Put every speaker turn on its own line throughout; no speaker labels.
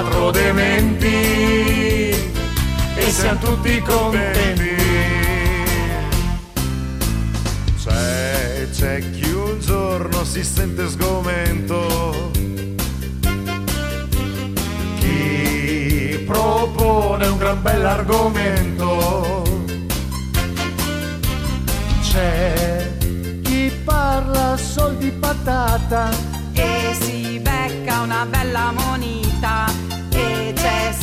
quattro dementi e siamo tutti contenti. C'è, c'è chi un giorno si sente sgomento, chi propone un gran bell'argomento. C'è chi parla sol di patata
E si becca una bella monita.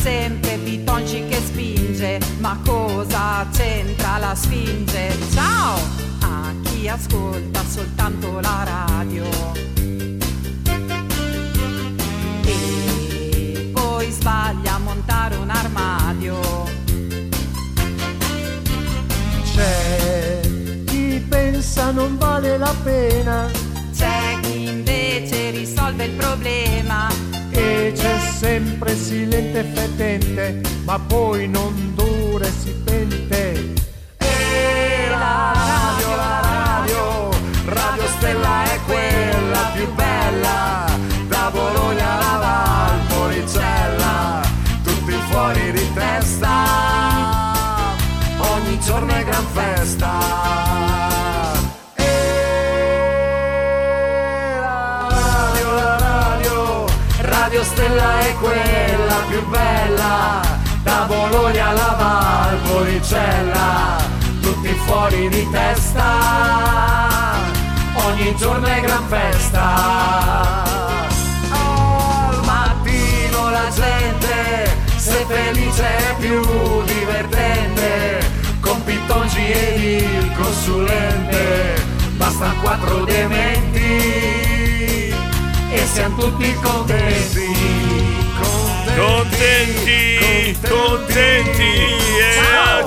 Sempre Pitonci che spinge. Ma cosa c'entra la sfinge? Ciao a chi ascolta soltanto la radio. E poi sbaglia a montare un armadio.
C'è chi pensa non vale la pena
C'è chi invece risolve il problema.
Sempre silente e fetente, ma poi non dura e si pente. Valpolicella, tutti fuori di testa, ogni giorno è gran festa. Al mattino la gente, se felice è più divertente, con pittonci e il consulente, basta quattro dementi e siamo tutti contenti.
Contenti, contenti. Eh, ciao,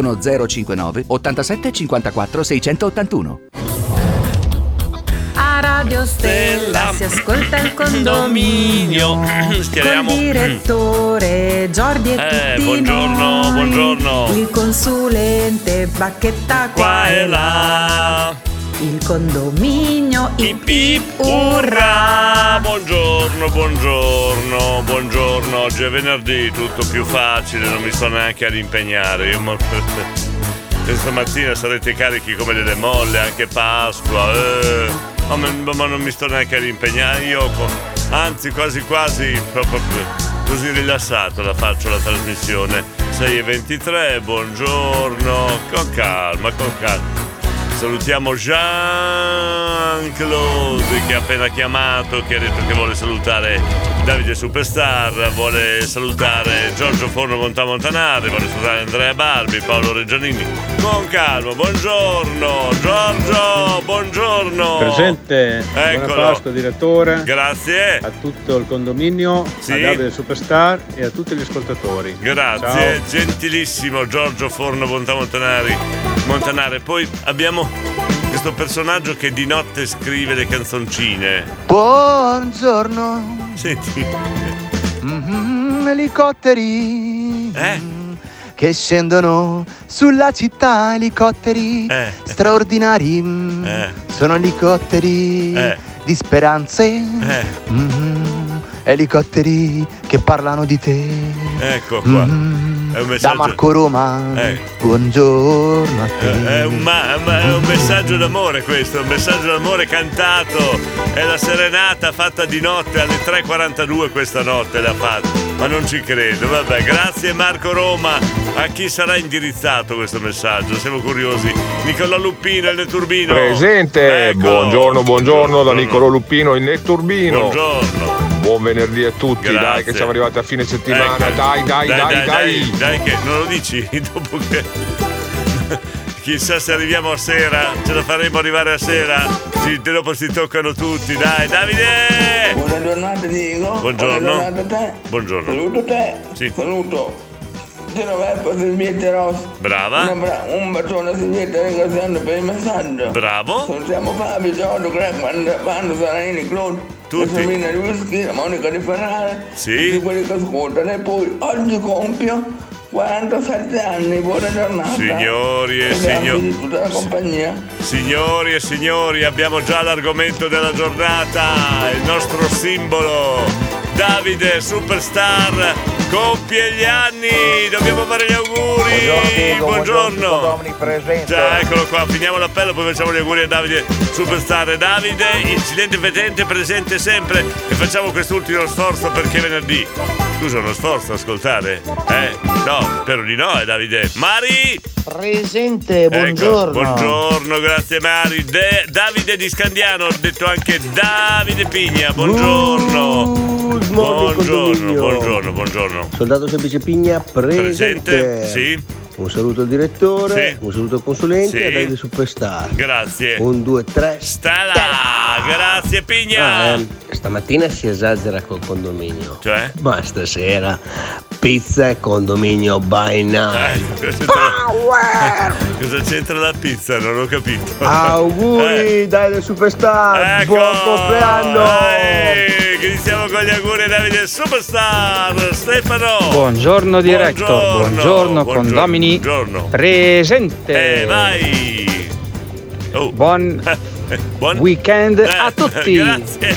059 87 54 681.
Ah,
Radio Stella si ascolta il condominio. Col
Schieriamo.
direttore Giordi e
Eh,
tutti
buongiorno,
noi.
buongiorno.
Il consulente Bacchetta
Qua e là.
Il condominio ip ip
Urrà! Buongiorno, buongiorno, buongiorno. Oggi è venerdì, tutto più facile, non mi sto neanche ad impegnare. Io mo- questa mattina sarete carichi come delle molle, anche Pasqua. Eh. Ma, ma non mi sto neanche ad impegnare. Io, anzi, quasi quasi proprio così rilassato la faccio la trasmissione. 6 e 23, buongiorno. Con calma, con calma. Salutiamo Jean-Claude che ha appena chiamato, che ha detto che vuole salutare Davide Superstar, vuole salutare Giorgio Forno Montamontanare, vuole salutare Andrea Barbi, Paolo Reggianini. Con calma, buongiorno Giorgio, buongiorno.
Presente,
Eccolo.
buona Pasqua direttore,
Grazie.
a tutto il condominio,
Sì.
a Davide Superstar e a tutti gli ascoltatori.
Grazie,
Ciao.
gentilissimo Giorgio Forno Montamontanari. Montanare. Poi abbiamo questo personaggio che di notte scrive le canzoncine.
Buongiorno,
Senti,
Mhm, elicotteri
eh?
che scendono sulla città, elicotteri
Eh.
straordinari.
Eh.
Sono elicotteri
Eh.
di speranze,
Eh,
Mhm, elicotteri che parlano di te.
ecco qua.
Mhm,
È un
Da
messaggio.
Marco Roma,
Eh.
buongiorno a te.
Eh, È un, ma- ma- è un messaggio d'amore questo, un messaggio d'amore cantato. È la serenata fatta di notte alle 3.42 questa notte l'ha fatta. Ma non ci credo. Vabbè, grazie Marco Roma. A chi sarà indirizzato questo messaggio? Siamo curiosi. Nicola Luppino e il Turbino.
Presente,
Ecco.
buongiorno, buongiorno da Nicolo Luppino in Netturbino.
Buongiorno.
Buon venerdì a tutti,
Grazie.
dai che siamo arrivati a fine settimana,
Ecco.
dai, dai, dai, dai,
dai, dai, che non lo dici dopo che. Chissà se arriviamo a sera, ce la faremo arrivare a sera. Sì, dopo si toccano tutti, dai, Davide!
Buona giornata Diego.
Buongiorno.
Buona giornata a te.
Buongiorno.
Saluto te.
Sì.
Saluto. Genoveffa Silvietta Ross.
Brava.
Un, bacione a Silvietta ringraziando per il messaggio.
Bravo.
Salutiamo Fabio, Giorgio, Greg, Vando, Vando Saranini, Claude.
Tutti.
Whisky, la Monica di Ferrari.
Sì.
Tutti quelli che ascoltano. E poi oggi compio 47 anni. Buona giornata.
Signori e signori.
tutta la compagnia.
Signori e signori, abbiamo già l'argomento della giornata, il nostro simbolo. Davide Superstar compie gli anni, dobbiamo fare gli auguri. Buongiorno. Già, eccolo qua, finiamo l'appello, poi facciamo gli auguri a Davide Superstar. Davide, incidente fetente, presente sempre e facciamo quest'ultimo sforzo perché venerdì. Scusa, uno sforzo ascoltare? Eh? No, spero di no, eh Davide. Mari!
Presente,
Ecco,
buongiorno.
buongiorno, grazie Mari. De- Davide di Scandiano, ho detto anche Davide Pigna, buongiorno.
Good morning,
Buongiorno, buongiorno, buongiorno.
Soldato semplice Pigna, presente.
Presente? Sì.
Un saluto al direttore,
Sì.
un saluto al consulente
Sì.
e a Davide Superstar.
Grazie.
Un, due, tre.
Sta là, grazie Pigna.
Ah, eh, stamattina si esagera col condominio.
Cioè?
Ma stasera pizza e condominio by night.
Eh, Power! Cosa c'entra la pizza? Non ho capito.
Auguri, Davide Superstar.
Ecco!
Buon compleanno.
Che iniziamo con gli auguri Davide Superstar. Stefano.
Buongiorno director,
Buongiorno,
buongiorno,
buongiorno,
condomini
buongiorno.
presente.
Eh, vai. Oh.
Buon
Buon
weekend a tutti.
Grazie.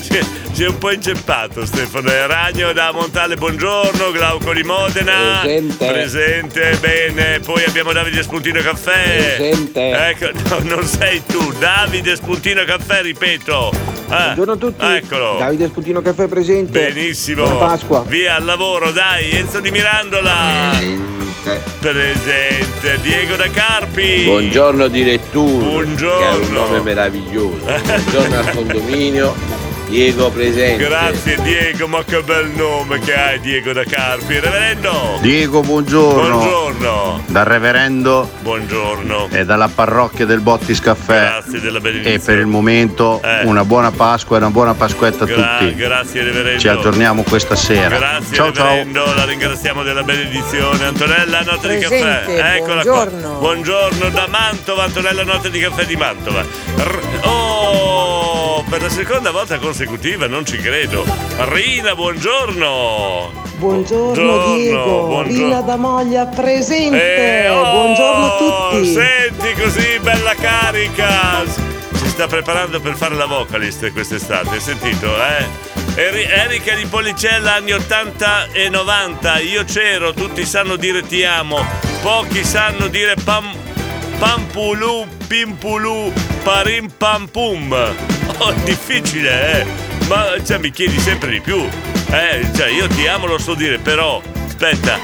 Si- è un po' inceppato Stefano Eh, Ragno da Montale, buongiorno, Glauco di Modena.
Presente.
Presente, bene. Poi abbiamo Davide Spuntino Caffè.
Presente.
Ecco, no, non sei tu, Davide Spuntino Caffè, ripeto. Ah,
Buongiorno a tutti.
Eccolo.
Davide Sputino Caffè presente.
Benissimo.
Buona Pasqua.
Via al lavoro, dai, Enzo di Mirandola. Presente. Diego da Carpi.
Buongiorno direttore,
Buongiorno.
che è un nome meraviglioso. Buongiorno al condominio, Diego presente.
Grazie Diego, ma che bel nome che hai Diego da Carpi. Reverendo.
Diego, buongiorno.
Buongiorno.
Dal reverendo
Buongiorno.
e dalla parrocchia del Bottis Caffè.
Grazie della benedizione.
E per il momento
Eh.
una buona Pasqua e una buona Pasquetta a
Gra-
tutti.
Grazie Reverendo.
Ci aggiorniamo questa sera.
Grazie
ciao ciao.
Reverendo, la ringraziamo della benedizione. Antonella, notte di caffè. Eccola
buongiorno.
qua. Buongiorno da Mantova, Antonella, notte di caffè di Mantova. R- oh! Per la seconda volta consecutiva, non ci credo. Rina, buongiorno.
Buongiorno
Buongiorno,
Diego,
buongiorno.
Rina da Moglia presente.
Eh, oh,
Buongiorno a tutti.
Senti così, bella carica. Si sta preparando per fare la vocalist quest'estate, hai sentito, eh? Eri- Erika di Policella anni 80 e 90, io c'ero, tutti sanno dire ti amo, pochi sanno dire pam, pampulu, pimpulu, parim pam pum. Oh, difficile, eh? Ma cioè, mi chiedi sempre di più. Eh, cioè, io ti amo, lo so dire, però, aspetta.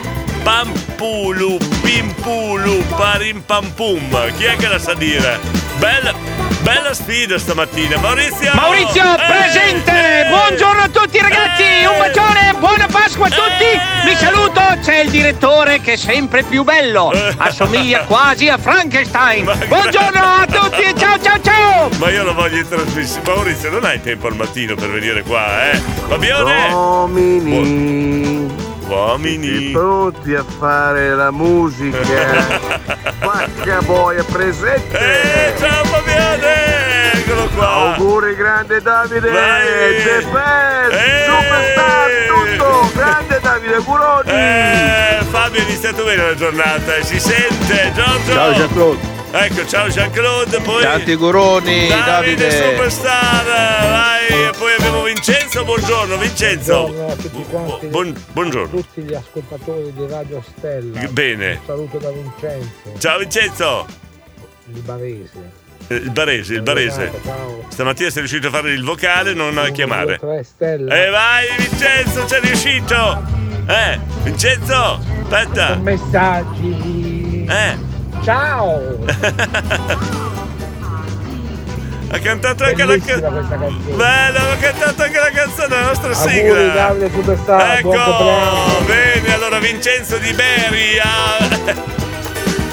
Pampulu, pimpulu, parim pam pum. Chi è che la sa dire? Bella, bella sfida stamattina. Maurizio!
Maurizio
Eh!
presente! Buongiorno a tutti ragazzi! Un bacione, buona Pasqua a tutti! Vi saluto, c'è il direttore che è sempre più bello! Assomiglia quasi a Frankenstein! Buongiorno a tutti e ciao ciao ciao!
Ma io lo voglio in trasmissione. Maurizio, non hai tempo al mattino per venire qua, eh? Fabione!
Uomini,
Uomini!
pronti a fare la musica. Pacca boia presente.
Eh, ciao Fabione! Eccolo qua!
Auguri grande Davide,
Vai.
The Best,
Eh.
Superstar, tutto, grande Davide Curoni.
Eh, Fabio è iniziato bene la giornata, eh, si sente, Giorgio!
Ciao Jean-Claude.
Ecco, ciao Jean-Claude, poi...
Tanti auguroni,
Davide,
Davide.
Superstar, vai! E poi abbiamo Vincenzo, buongiorno Vincenzo!
Buongiorno a tutti quanti.
Buon- buongiorno.
A tutti gli ascoltatori di Radio Stella.
Bene.
Un saluto da Vincenzo,
Ciao Vincenzo!
di Barese.
Eh, Il barese, il barese.
Ciao.
Stamattina sei riuscito a fare il vocale, non a chiamare.
3 Stella.
E vai Vincenzo, c'è riuscito! Eh, Vincenzo, aspetta!
Messaggi.
Eh,
Ciao.
ha cantato anche la
Bellissima
canzone. Bella, ha cantato anche la canzone, la nostra
Auguri
sigla.
Davide Superstar.
Ecco, bene, allora Vincenzo Di Beri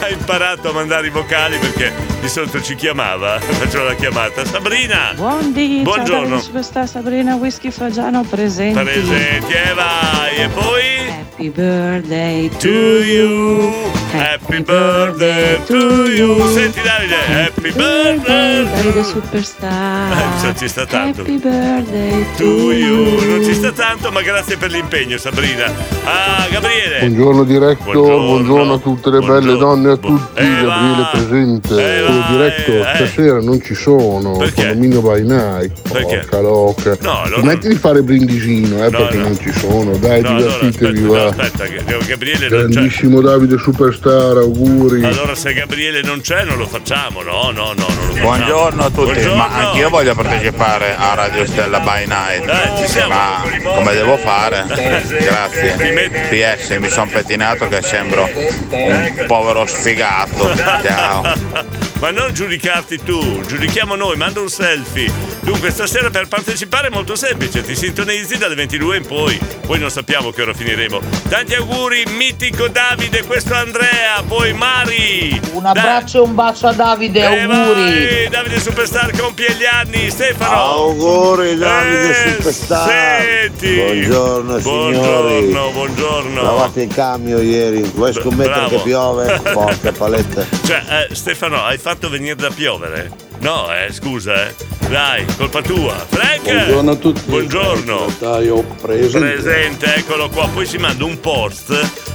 ha... imparato a mandare i vocali perché di solito ci chiamava, faceva la chiamata. Sabrina!
Buondì,
Buongiorno.
ciao Superstar Sabrina Whisky Fagiano presenti.
Presenti e vai! E poi...
Happy birthday to
you, happy birthday to you. Senti Davide, happy birthday
Davide Superstar.
Eh, non ci sta tanto.
Happy birthday to
you. Non ci sta tanto, ma grazie per l'impegno, Sabrina. Ah, Gabriele.
Buongiorno diretto,
Buongiorno.
buongiorno, a tutte le belle donne a tutti,
Eh,
Gabriele
va.
presente.
Eh,
Oh,
vai,
diretto,
eh.
stasera non ci sono,
Perché?
condominio by night. Porca loca.
No, allora-
Smetti di fare brindisino, eh,
No,
perché
no.
non ci sono, dai,
No, allora
divertitevi,
aspetta, no,
va.
aspetta, Gabriele non c'è.
Grandissimo Davide Superstar, auguri.
Allora se Gabriele non c'è non lo facciamo, no, no, no, non lo facciamo.
Buongiorno a tutti,
Buongiorno.
ma anch'io voglio partecipare a Radio Stella by Night.
Eh, ci siamo.
Ma come devo fare? Grazie. PS, mi sono pettinato che sembro un povero sfigato. Ciao.
Ma non giudicarti tu, giudichiamo noi, manda un selfie. Dunque, stasera per partecipare è molto semplice, ti sintonizzi dalle 22 in poi, poi non sappiamo che ora finiremo. Tanti auguri, mitico Davide, questo è Andrea, poi Mari.
Un abbraccio e un bacio a Davide,
Eh,
auguri.
vai, Davide Superstar compie gli anni, Stefano.
Auguri Davide
Eh,
Superstar.
Senti.
Buongiorno signori.
Buongiorno, buongiorno.
Lavate il cambio ieri, vuoi scommettere
Bravo.
che piove? Porca paletta.
Cioè, eh, Stefano, hai fatto venire da piovere? No, eh, scusa, eh. Dai, colpa tua. Frank!
Buongiorno a tutti.
Buongiorno.
Io presente.
Presente, eccolo qua. Poi si manda un post.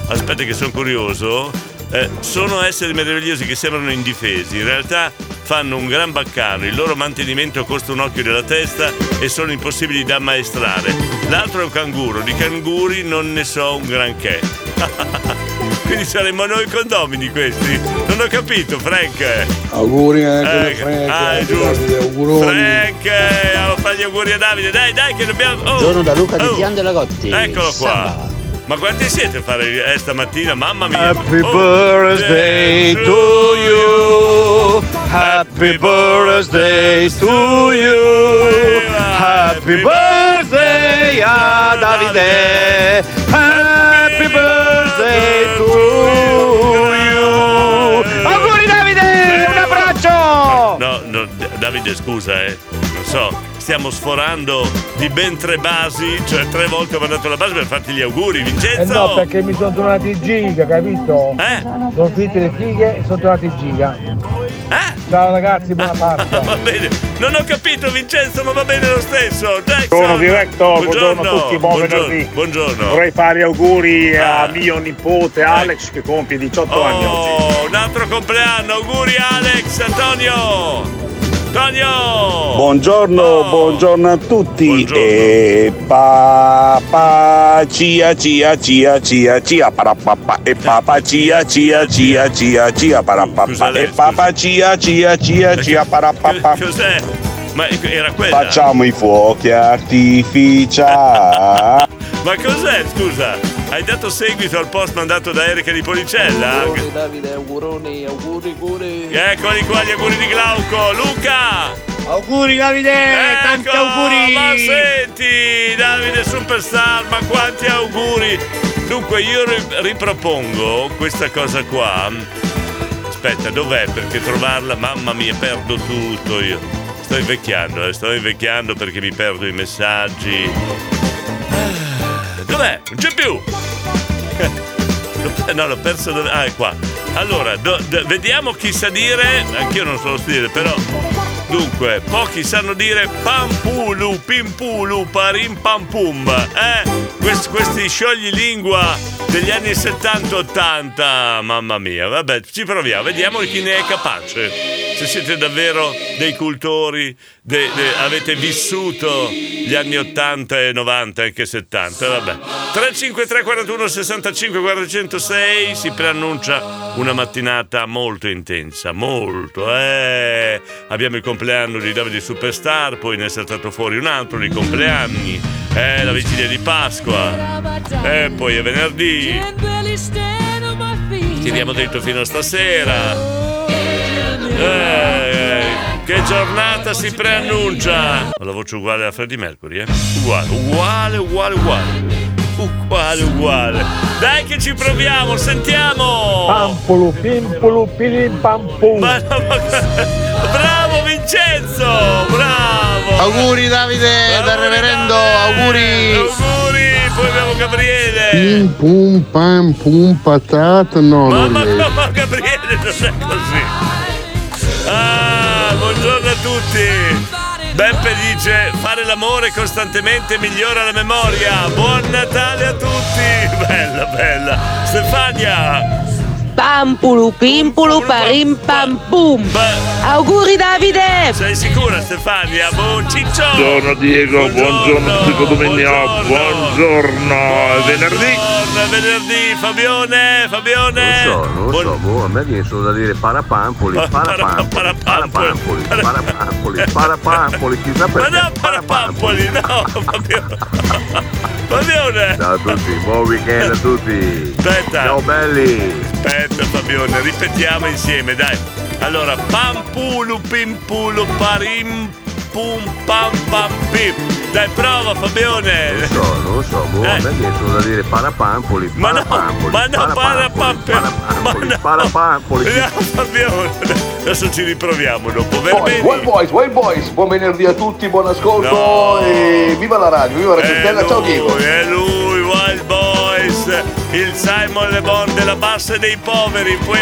Aspetta che sono curioso. Eh, sono esseri meravigliosi che sembrano indifesi. In realtà fanno un gran baccano. Il loro mantenimento costa un occhio della testa e sono impossibili da ammaestrare. L'altro è un canguro. Di canguri non ne so un granché. Quindi saremmo noi condomini questi. Non ho capito, Frank.
Auguri anche
Eh,
a Frank.
ah, è
anche
giusto. Frank, eh, allora fai gli auguri a Davide. Dai, dai, che dobbiamo. Oh,
Buongiorno da Luca di
oh.
Pian della Gotti.
Eccolo qua.
Samba.
Ma quanti siete a fare eh, stamattina? Mamma mia.
Happy
Oh,
birthday to you. Happy birthday to you. Happy birthday a Davide. Davide,
scusa, eh. Non so, stiamo sforando di ben tre basi, cioè tre volte ho mandato la base per farti gli auguri,
Eh
Vincenzo.
no, perché mi sono tornati giga, capito?
Eh?
Sono finite le fighe e sono tornati i giga.
Eh?
Ciao ragazzi, buona Pasqua.
Va bene, non ho capito Vincenzo, ma va bene lo stesso. Jackson.
Buongiorno diretto, buongiorno, a tutti, buon
buongiorno,
venerdì.
Buongiorno.
Vorrei fare gli auguri
Ah.
a mio nipote Alex che compie 18 anni oggi.
Oh, un altro compleanno, auguri Alex, Antonio. Antonio.
Buongiorno, buongiorno a tutti. E papà cia cia cia cia cia parapapà e papà cia cia cia cia cia parapapà e papà cia cia cia cia parapapà.
Cos'è? Ma era quella?
Facciamo i fuochi artificiali.
Ma cos'è, scusa? Hai dato seguito al post mandato da Erika di Policella?
Auguri Davide, auguroni, auguri, auguri.
Eccoli qua gli auguri di Glauco. Luca!
Auguri Davide, tanti
Ecco,
auguri.
Ma senti, Davide Superstar, ma quanti auguri! Dunque, io ri- ripropongo questa cosa qua. Aspetta, dov'è? Perché trovarla, mamma mia, perdo tutto io. Sto invecchiando, eh, sto invecchiando perché mi perdo i messaggi. Ah, Dov'è? Non c'è più! No, l'ho perso dove. Ah, è qua. Allora, do- do- vediamo chi sa dire. Anch'io non so dire, però. Dunque, pochi sanno dire pampulu, pimpulu, parim pampum. Eh? Questi, questi scioglilingua degli anni 70-80. Mamma mia, vabbè, ci proviamo, vediamo chi ne è capace. Se siete davvero dei cultori, de- de- avete vissuto gli anni 80 e 90, anche 70, vabbè. 353 41 65 406 si preannuncia una mattinata molto intensa, molto, eh. Abbiamo il compleanno di Davide Superstar, poi ne è saltato fuori un altro di compleanni, eh, la vigilia di Pasqua, e poi è venerdì. Tiriamo dentro fino a stasera. Eh, che giornata si preannuncia! Ho la voce uguale a Freddie Mercury, eh? Uguale, uguale, uguale, uguale. Uguale, uguale. Dai che ci proviamo, sentiamo!
Pampulu, pimpulu, pilim.
Ma ma- Bravo Vincenzo! Bravo!
Auguri Davide dal reverendo, auguri!
Auguri! Poi abbiamo Gabriele!
Pim pum pam pum patata. No, non
Mamma
riesco.
no, Gabriele non è così. Beppe dice fare l'amore costantemente migliora la memoria. Buon Natale a tutti. Bella, bella. Stefania.
Pampulu, pimpulu, parim pam pum. Auguri Davide!
Sei sicura Stefania? Buon ciccio.
Buongiorno Diego, buongiorno a tutti condominio, buongiorno, è venerdì.
Buon venerdì, Fabione, Fabione.
Non so, non so, boh, a me viene solo da dire parapampoli, parapampoli, parapampoli, parapampoli, parapampoli, chissà
Ma
perché.
no, parapampoli, no, Fabione. Fabione.
Ciao a tutti, buon weekend a tutti.
Aspetta.
Ciao belli.
Aspetta Fabione, ripetiamo insieme, dai. Allora, pampulu pimpulu parim pum pam pam pim. Dai, prova Fabione.
Non so, non so, boh, a me viene solo da dire parapampoli,
Ma no,
parapampoli,
ma no,
parapampoli, parapampoli, parapampoli.
No, Fabione. Adesso ci riproviamo dopo. Verbeni.
well boys, well boys, buon venerdì a tutti, buon ascolto
No.
e viva la radio, viva la
È
Cristella, ciao Diego.
è lui, Wild Il Simon Le Bon della bassa e dei poveri. Poi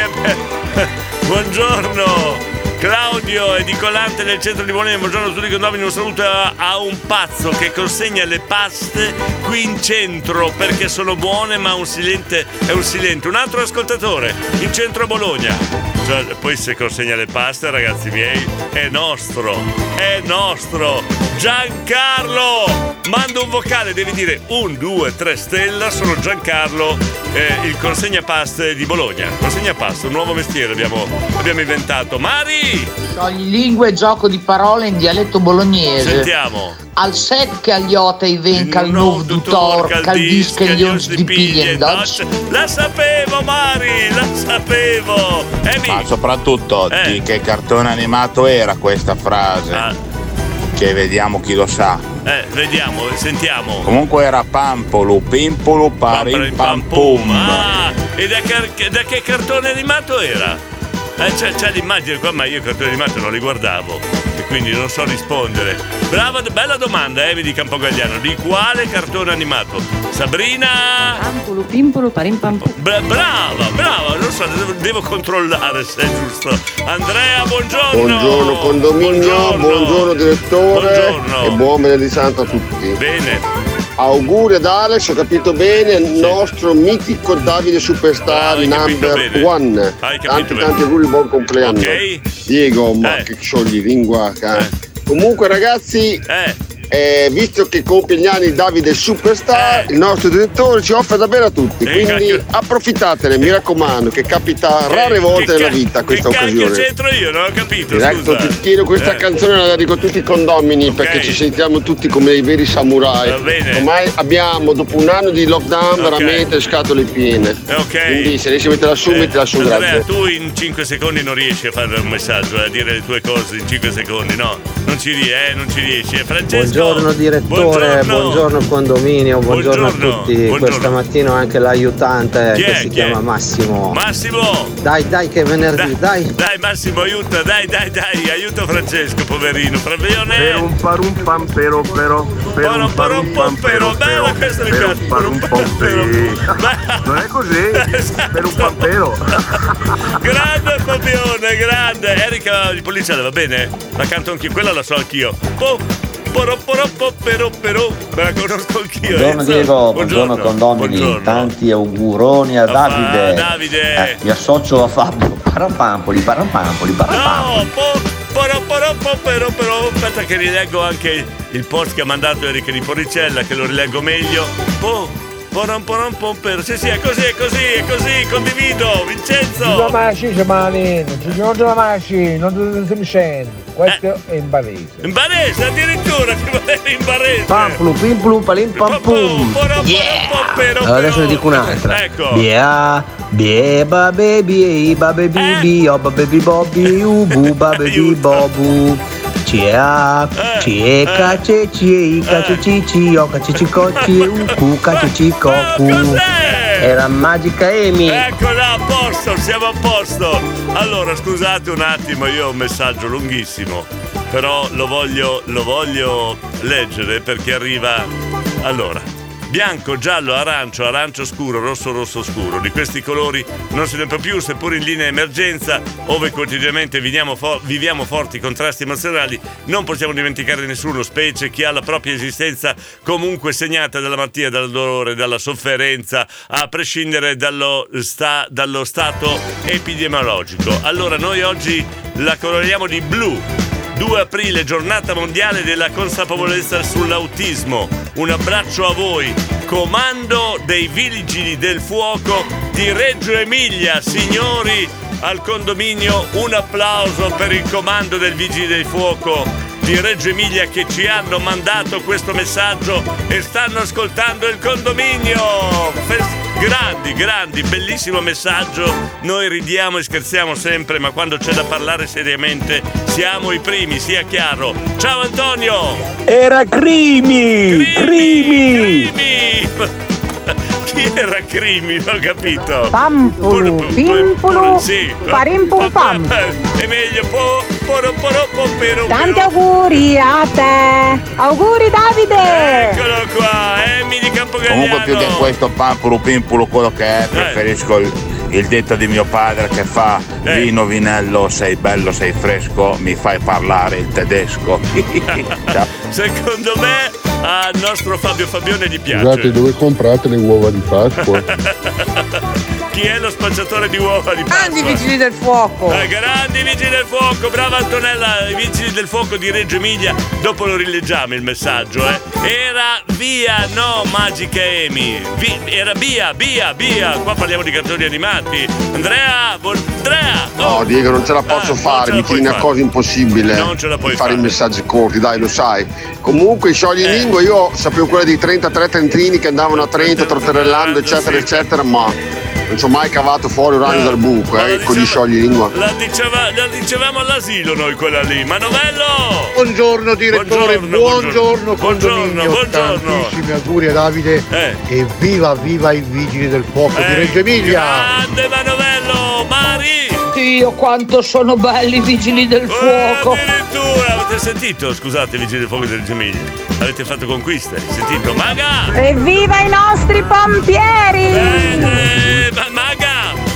buongiorno. Claudio Edicolante del centro di Bologna, buongiorno a tutti condomini, un saluto a, a un pazzo che consegna le paste qui in centro perché sono buone ma un silente è un silente. Un altro ascoltatore in centro a Bologna. Cioè, poi se consegna le paste ragazzi miei è nostro, è nostro. Giancarlo! Manda un vocale, devi dire un, due, tre stella, sono Giancarlo, eh, il consegna paste di Bologna. Consegna paste, un nuovo mestiere abbiamo, abbiamo inventato. Mari!
Lingue e gioco di parole in dialetto bolognese.
Sentiamo.
Al set che agli i ven cal nuovo tutor, cal dis che gli ons di piglie
La sapevo Mari, la sapevo! Emi!
Ma soprattutto
Eh.
di che cartone animato era questa frase? Che vediamo chi lo sa.
Eh, vediamo, sentiamo.
Comunque era Pampolo, Pimpolo, Parim Pampum.
Ah, e da, car- da che cartone animato era? Eh, c'è, c'è l'immagine qua, ma io i cartoni animati non li guardavo e quindi non so rispondere. Brava, bella domanda, eh, mi dica un po' Gagliano. Di quale cartone animato? Sabrina?
Pampulu, pimpulu, parim pam pum.
Bra- brava, brava, non so, devo, devo controllare se è giusto. Andrea, buongiorno.
Buongiorno condominio, buongiorno, direttore e buon venerdì santo a tutti.
Bene.
Auguri ad Alex, ho capito bene, il nostro mitico Davide Superstar number one.
Hai
Tanti
bene.
tanti auguri, buon compleanno. Diego, ma che sciogli lingua. ca- Comunque ragazzi, eh, visto che compie gli anni Davide Superstar, il nostro direttore ci offre da bere a tutti. Quindi approfittatene, mi raccomando, che capita rare volte nella vita questa
Che
occasione.
c'entro io, non ho capito,
Diretto ti chiedo questa
Eh.
canzone la dedico a tutti i condomini perché ci sentiamo tutti come dei veri samurai.
Va bene.
Ormai abbiamo dopo un anno di lockdown veramente scatole piene.
Ok.
Quindi se riesci a metterla su, mettila su,
Andrea,
grazie.
tu in 5 secondi non riesci a fare un messaggio, a dire le tue cose in 5 secondi, no? Non ci riesci, eh, non ci riesci. Eh, Francesco.
Buongiorno direttore,
Buongiorno.
buongiorno, condominio, buongiorno,
Buongiorno,
a tutti.
buongiorno.
Questa mattina ho anche l'aiutante
Chi
che
è?
si
Chi
chiama
è?
Massimo.
Massimo!
Dai, dai che è venerdì, dai.
Dai Massimo, aiuta, dai, dai, dai, aiuta Francesco, poverino. Fabione.
Per un parum pam pero pero per un parum pam pero
Bella questa mi piace.
per un pam pero. Non è così? Per un pampero.
Grande Fabione, grande. Erika di Policiale, va bene? La canto anch'io, quella la so anch'io. Po, po, pero, pero. Me la conosco anch'io.
Buongiorno
Enzo.
Diego, buongiorno, condomini, tanti auguroni a Davide.
Davide.
Eh, mi associo a Fabio. Parampampoli, parampampoli, parampampoli.
No, po, poro, po, pero, però. Aspetta che rileggo anche il post che ha mandato Erika di Poricella, che lo rileggo meglio. Po, porom, porom, pom, pero. Sì, sì, è così, è così, è così, condivido. Vincenzo.
Non mai scende malino, non ce la mai scende, non si scende. Questo è in barese.
In barese addirittura, ti volevi in barese.
Pamplu, pimplu, palim pam pum. Allora adesso ne dico un'altra.
Ecco.
Bia, bie, ba baby, ba baby, bi, oh, ba baby bobby, ubu, ba baby bobu. Cia, cieca, ceci, cacecici, o cacecicoci, ucu, cacecicocu. Era magica Amy.
Eccola, a posto, siamo a posto. Allora, scusate un attimo, io ho un messaggio lunghissimo, però lo voglio, lo voglio leggere perché arriva. Allora. Bianco, giallo, arancio, arancio scuro, rosso, rosso scuro. Di questi colori non se ne più, seppur in linea emergenza, ove quotidianamente viviamo, fo- viviamo forti contrasti emozionali, non possiamo dimenticare nessuno, specie chi ha la propria esistenza comunque segnata dalla malattia, dal dolore, dalla sofferenza, a prescindere dallo, sta- dallo stato epidemiologico. Allora noi oggi la coloriamo di blu. 2 aprile, giornata mondiale della consapevolezza sull'autismo. Un abbraccio a voi. Comando dei Vigili del Fuoco di Reggio Emilia. Signori, al condominio un applauso per il comando del Vigili del Fuoco di Reggio Emilia che ci hanno mandato questo messaggio e stanno ascoltando il condominio. Fes- grandi, grandi, bellissimo messaggio. Noi ridiamo e scherziamo sempre, ma quando c'è da parlare seriamente siamo i primi, sia chiaro. Ciao Antonio!
Era Crimi! Crimi!
Crimi! Chi era Crimi? Non ho capito.
Pampulu, pimpulu,
Sì.
parim pum pam.
È meglio po,
Tanti auguri a te. Auguri Davide.
Eccolo qua, Emily Campogagliano.
Comunque più che questo pampolo pimpolo quello che è, preferisco il, il detto di mio padre che fa vino vinello, sei bello, sei fresco, mi fai parlare il tedesco.
Secondo me al nostro Fabio Fabione gli piace.
Scusate, dove comprate le uova di Pasqua?
Chi è lo spacciatore di uova di Pasqua?
Grandi vigili del fuoco.
Eh, grandi vigili del fuoco, brava Antonella, i vigili del fuoco di Reggio Emilia. Dopo lo rileggiamo il messaggio, eh. Era via, no, Magica Amy. Vi- era via, via, via. Qua parliamo di cartoni animati. Andrea, buon- Andrea.
No, Diego, non ce la posso fare, mi tieni una cosa impossibile.
Non ce la puoi
fare,
fare.
i messaggi corti, dai, lo sai. Comunque, i sciogli
Eh.
lingua, io sapevo quella dei 33 trentini che andavano a Trento, trotterellando, eccetera, eccetera, ma non ci ho mai cavato fuori un ragno dal buco, eh, con gli sciogli lingua.
La, diceva- la dicevamo all'asilo noi quella lì. Manovello!
Buongiorno direttore,
Buongiorno,
buongiorno,
buongiorno,
condominio.
buongiorno.
Tantissimi auguri a Davide e viva viva i vigili del fuoco di
Eh,
Reggio Emilia.
Grande Manovello! Mari!
Dio, quanto sono belli i vigili del fuoco!
Addirittura, avete sentito? Scusate, vigili del fuoco del Gemiglia. Avete fatto conquiste? Sentito? Maga!
Evviva i nostri pompieri!
Eh, ma Maga!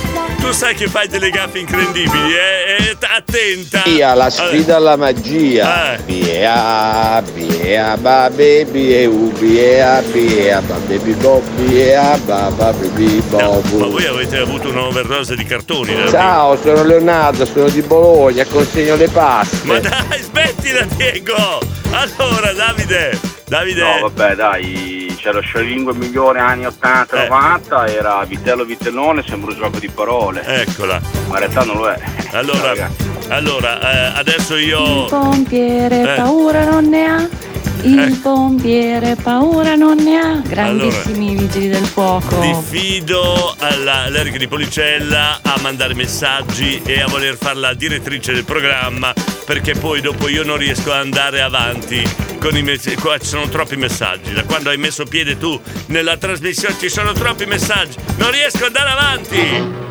Tu sai che fai delle gaffe incredibili, eh? E t- attenta!
Via, la sfida alla magia. Bia, bia, ba baby, e u, bia, bia, ba baby, bo, bia, ba ba baby,
Ma
bobu.
voi avete avuto un'overdose di cartoni, no?
Ciao, sono Leonardo, sono di Bologna, consegno le paste.
Ma dai, smettila, Diego! Allora, Davide! Davide!
No, vabbè, dai, c'era scioglilingue migliore anni 80-90, era Vitello Vitellone, sembra un gioco di parole.
Eccola.
Ma in realtà non lo è.
Allora, allora eh, adesso
Il
io.
pompiere
Eh.
paura non ne ha. Il pompiere paura non ne ha. Grandissimi vigili del fuoco.
Diffido alla Lerica di Policella a mandare messaggi e a voler fare la direttrice del programma perché poi dopo io non riesco ad andare avanti con i messaggi. Qua ci sono troppi messaggi. Da quando hai messo piede tu nella trasmissione ci sono troppi messaggi. Non riesco ad andare avanti.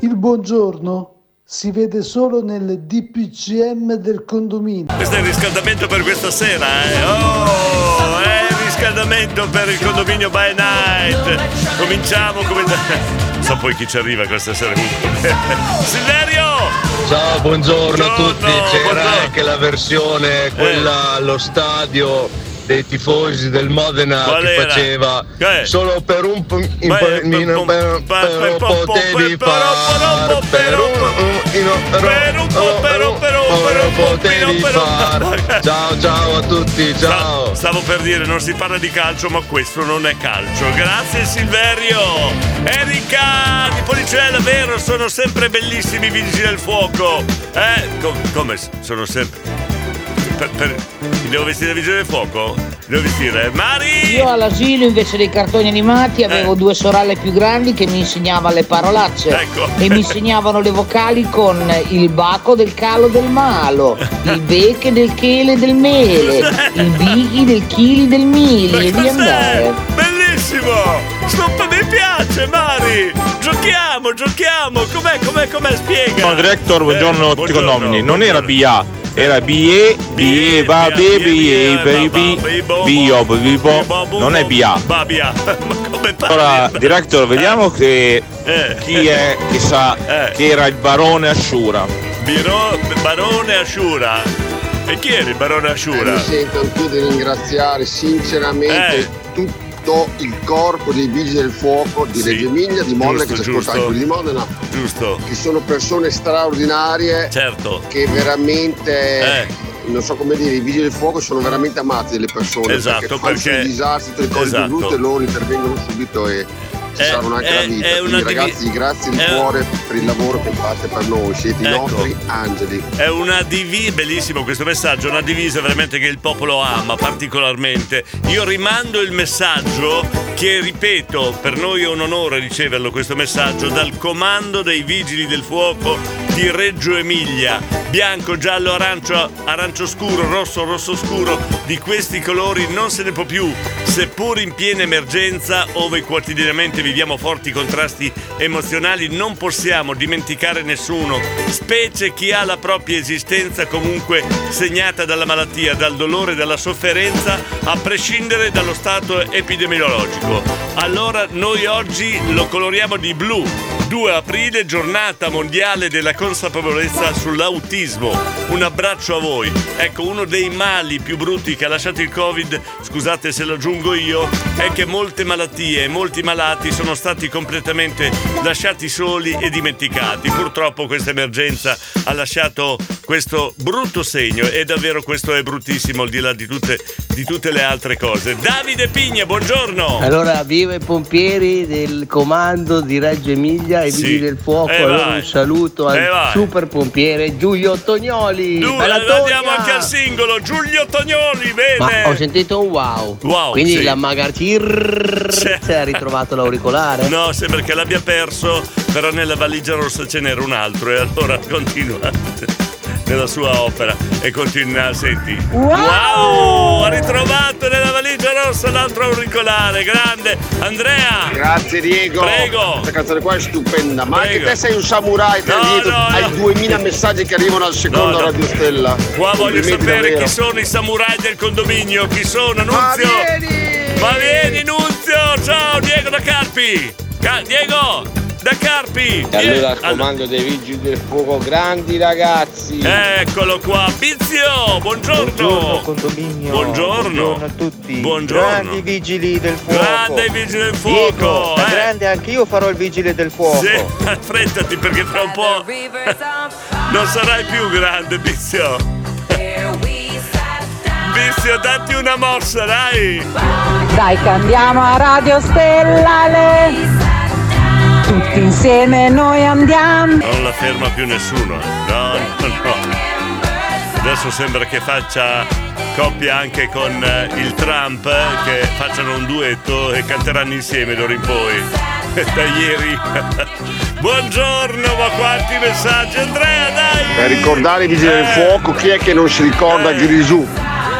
Il buongiorno si vede solo nel DPCM del condominio.
Questo è il riscaldamento per questa sera, eh. Oh, è il riscaldamento per il condominio by night. Cominciamo come. So poi chi ci arriva questa sera. Silverio!
Ciao, buongiorno a tutti. C'era
buongiorno.
anche la versione, quella allo stadio dei tifosi del Modena
Qual
che
era?
faceva
Eh.
solo per un
Beh,
per- per- potevi far per un però potevi far ciao ciao a tutti ciao
Stavo per dire, non si parla di calcio, ma questo non è calcio. Grazie Silverio! Erika di Policella, vero, sono sempre bellissimi i vigili del fuoco. Eh, co- come sono sempre. Per, per- mi devo vestire da vigile del fuoco? Mi Devo vestire? Mari!
Io all'asilo invece dei cartoni animati avevo due sorelle più grandi che mi insegnavano le parolacce
Ecco.
e mi insegnavano le vocali con il baco del calo del malo, il becche del chele del mele, il bighi del chili del mili e via andare.
Bellissimo! Stop, mi piace, Mari! Giochiamo, giochiamo! Com'è, com'è, com'è? Spiega!
Buongiorno director, buongiorno a tutti i
buongiorno,
condomini. Non era BA, era BE, BE, va, BE, baby, BIO, BIBO, non è BA. Allora, director, vediamo che chi è che sa che era il barone.
Biro- barone Ashura. E chi era il barone
Eh,
Ashura?
mi sento anche di ringraziare sinceramente
Eh.
Tutto il corpo dei vigili del fuoco di Reggio Emilia, di Modena,
giusto,
che ci ascolta anche di Modena,
Giusto.
che sono persone straordinarie
Certo.
che veramente
Eh.
non so come dire, i vigili del fuoco sono veramente amati delle persone
Esatto,
perché fanno
perché-
disastri, tutte le cose
esatto.
brutte loro intervengono subito e ci
È-
salvano anche
è-
la vita.
una
Quindi ragazzi, grazie di
è-
cuore per il lavoro che fate per noi, siete i
Ecco.
nostri angeli.
È una divisa, bellissimo questo messaggio, una divisa veramente che il popolo ama particolarmente. Io rimando il messaggio che, ripeto, per noi è un onore riceverlo questo messaggio dal comando dei vigili del fuoco di Reggio Emilia. Bianco, giallo, arancio, arancio scuro, rosso, rosso scuro, di questi colori non se ne può più, seppur in piena emergenza, ove quotidianamente viviamo forti contrasti emozionali, non possiamo dimenticare nessuno, specie chi ha la propria esistenza comunque segnata dalla malattia, dal dolore, dalla sofferenza, a prescindere dallo stato epidemiologico. Allora noi oggi lo coloriamo di blu. 2 aprile, giornata mondiale della consapevolezza sull'autismo. Un abbraccio a voi. Ecco, uno dei mali più brutti che ha lasciato il Covid, scusate se lo aggiungo io, è che molte malattie e molti malati sono stati completamente lasciati soli e dimenticati. Purtroppo questa emergenza ha lasciato questo brutto segno e davvero questo è bruttissimo al di là di tutte, di tutte le altre cose. Davide Pigna, buongiorno!
Allora, viva i pompieri del comando di Reggio Emilia e
Sì.
Vigili del Fuoco.
Eh,
allora
vai.
un saluto
Eh,
al
vai.
super pompiere Giulio Tognoli.
Du-
Bella
andiamo anche al singolo, Giulio Tognoli,
Ma
bene!
ho sentito un wow.
Wow,
Quindi
sì.
la Magarcir si è ritrovato l'auricolare.
No, sembra che l'abbia perso, però nella valigia rossa ce n'era un altro e allora continua nella sua opera e continua, senti. Wow! Ha ritrovato nella valigia rossa l'altro auricolare, grande! Andrea!
Grazie Diego.
Prego.
Questa canzone qua è stupenda. Ma
Prego.
anche te sei un samurai, te
No,
dietro,
no,
hai
no.
2000 messaggi che arrivano al secondo
No, no.
Radio Stella.
Qua voglio sapere
davvero.
chi sono i samurai del condominio, chi sono, Nunzio!
Ma vieni!
Ma vieni, Nunzio! Ciao, Diego da Carpi! Ca- Diego! Da Carpi!
E allora al
Allora-
comando dei vigili del fuoco, grandi ragazzi!
Eccolo qua, Bizio! Buongiorno!
Buongiorno condominio.
Buongiorno.
a tutti.
Buongiorno.
Grandi vigili del fuoco.
Grande vigile del
Diego,
fuoco!
da
eh.
grande anche io farò il vigile del fuoco.
Sì, affrettati perché tra un po' non sarai più grande, Bizio! Bizio, datti una mossa, dai!
Dai, cambiamo a Radio Stellale. Insieme noi andiamo.
Non la ferma più nessuno, eh. no, no, no. Adesso sembra che faccia coppia anche con eh, il Trump, eh, che facciano un duetto e canteranno insieme d'ora in poi. Da ieri. Buongiorno, ma quanti messaggi, Andrea, dai!
Per ricordare i vigili del
Eh.
fuoco, chi è che non si ricorda Grisù?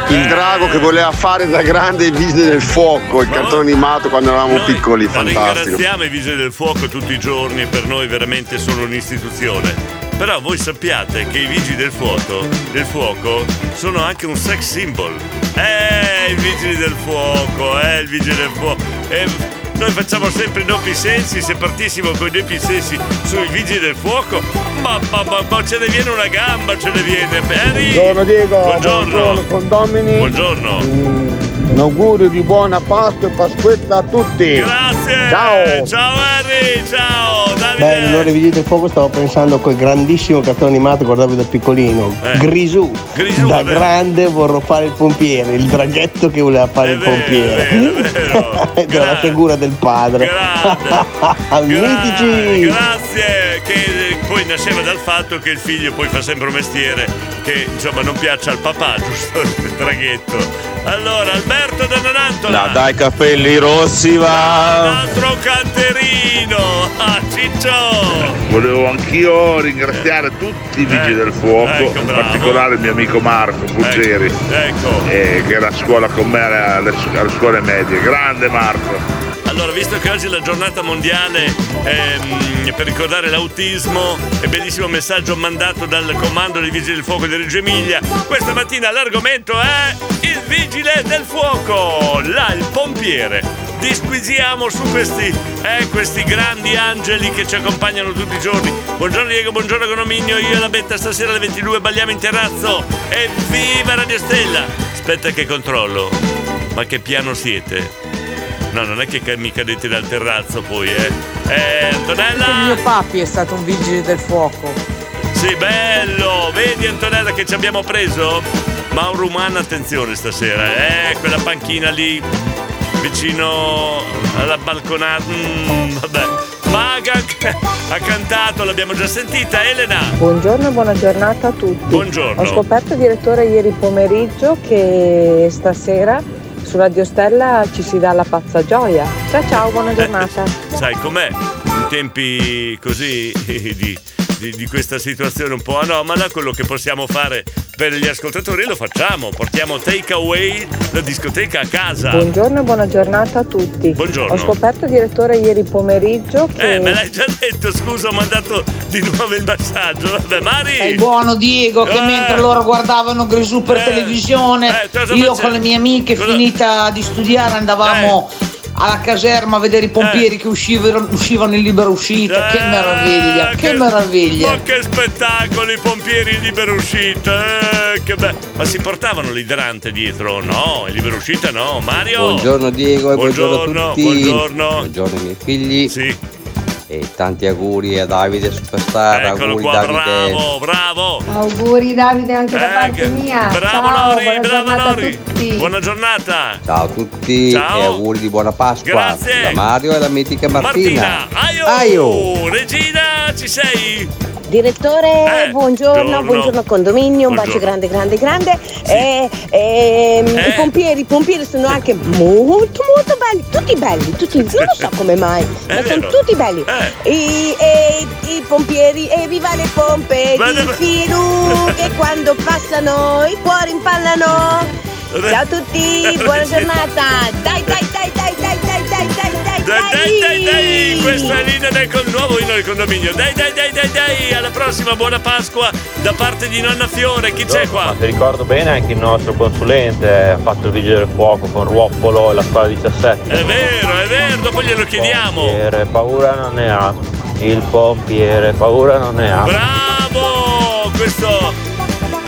Il drago che voleva fare da grande i vigili del fuoco, il cartone animato quando eravamo piccoli, fantastico.
ringraziamo i vigili del fuoco tutti i giorni, per noi veramente sono un'istituzione. Però voi sappiate che i vigili del fuoco, del fuoco sono anche un sex symbol. Eh, i vigili del fuoco, eh, il vigile del fuoco. E noi facciamo sempre i doppi sensi, se partissimo con i doppi sensi sui vigili del fuoco, ma, ma, ma, ma ce ne viene una gamba, ce ne viene. Harry!
Buongiorno Diego,
Buongiorno.
condomini.
Buongiorno.
Un augurio di buona Pasqua e Pasquetta a tutti.
Grazie!
Ciao.
Ciao Harry, ciao! Davide!
Beh, allora i vigili del fuoco stavo pensando a quel grandissimo cartone animato che guardavo da piccolino.
Eh.
Grisù.
Grisù,
da
è vero.
grande vorrò fare il pompiere, il draghetto che voleva fare il pompiere. Era la figura del padre. Mitici!
Grazie, che poi nasceva dal fatto che il figlio poi fa sempre un mestiere che insomma non piace al papà, giusto? Il traghetto. Allora, Alberto da Nonantola.
No, dai capelli rossi va!
Altro canterino! Ah, Ciccio!
Volevo anch'io ringraziare tutti i vigili del fuoco,
ecco,
in
bravo.
particolare il mio amico Marco Puggeri,
Ecco.
eh, che era a scuola con me alle- alle scuole medie. Grande Marco!
Allora, visto che oggi è la giornata mondiale ehm, per ricordare l'autismo, e bellissimo messaggio mandato dal comando dei Vigili del Fuoco di Reggio Emilia, questa mattina l'argomento è il Vigile del Fuoco, là il pompiere. Disquisiamo su questi, eh, questi grandi angeli che ci accompagnano tutti i giorni. Buongiorno Diego, buongiorno Econominio, io e la Betta stasera alle 22 balliamo in terrazzo. E viva Radio Stella! Aspetta che controllo. Ma che piano siete? No, non è che mi cadete dal terrazzo poi, eh. Eh, Antonella!
Il mio papi è stato un vigile del fuoco.
Sì, bello! Vedi Antonella che ci abbiamo preso? Mauro Umana, attenzione stasera, eh, quella panchina lì vicino alla balconata. Mm, vabbè. Maga ha cantato, l'abbiamo già sentita, Elena.
Buongiorno e buona giornata a tutti.
Buongiorno.
Ho scoperto, direttore, ieri pomeriggio che stasera su Radio Stella ci si dà la pazza gioia. Ciao ciao, buona giornata.
Sai com'è? In tempi così di, di- di questa situazione un po' anomala, quello che possiamo fare per gli ascoltatori lo facciamo. Portiamo take away la discoteca a casa.
Buongiorno e buona giornata a tutti.
Buongiorno.
Ho scoperto, direttore, ieri pomeriggio che...
Eh, me l'hai già detto, scusa, ho mandato di nuovo il messaggio. Vabbè, Mari!
Sei buono Diego che
Eh.
mentre loro guardavano Grisù per televisione
eh, cosa
io
face-
con le mie amiche finita di studiare andavamo
Eh.
Alla caserma a vedere i pompieri che uscivano, uscivano in libera uscita che meraviglia che, meraviglia
Eh, Ma che spettacolo, i pompieri in libera uscita! eh, che bello! Ma si portavano l'idrante dietro? No, in libera uscita no. Mario!
Buongiorno Diego buongiorno,
Buongiorno,
a tutti.
buongiorno.
Buongiorno ai miei figli.
Sì.
E tanti auguri a Davide Superstar,
Eccolo
auguri
qua,
Davide.
bravo, bravo.
Auguri Davide anche da
Eh,
parte
che-
mia.
Bravo
Ciao,
Lori,
buona
bravo
giornata
Lori. Buona giornata.
Ciao a tutti
Ciao.
e auguri di buona Pasqua
Grazie.
da Mario e la mitica Martina.
Martina, aio,
Aio.
Regina, ci sei?
Direttore,
Eh,
buongiorno,
buongiorno.
buongiorno condominio, un bacio
Buongiorno.
grande, grande, grande. E, ehm,
Eh.
I pompieri, i pompieri sono anche molto, molto belli, tutti belli, tutti, non lo so come mai, ma sono
vero.
tutti belli. I, e, I pompieri, e viva le pompe
Guarda-
di Firu, che quando passano i cuori impallano. Ciao a tutti, buona giornata. Dai, dai, dai, dai, dai, dai, dai, dai, dai,
Dai, dai, dai, questa è l'inno del con- nuovo inno del condominio. Dai, dai, dai, dai, dai, alla prossima, buona Pasqua da parte di nonna Fiore. Chi c'è qua?
Ma se ricordo bene anche il nostro consulente ha fatto il vigile del fuoco con Ruoppolo e la squadra 17.
È vero, è vero, dopo glielo chiediamo.
Pompiere, paura non ne ha. Il pompiere, paura non ne ha.
Bravo! Questo.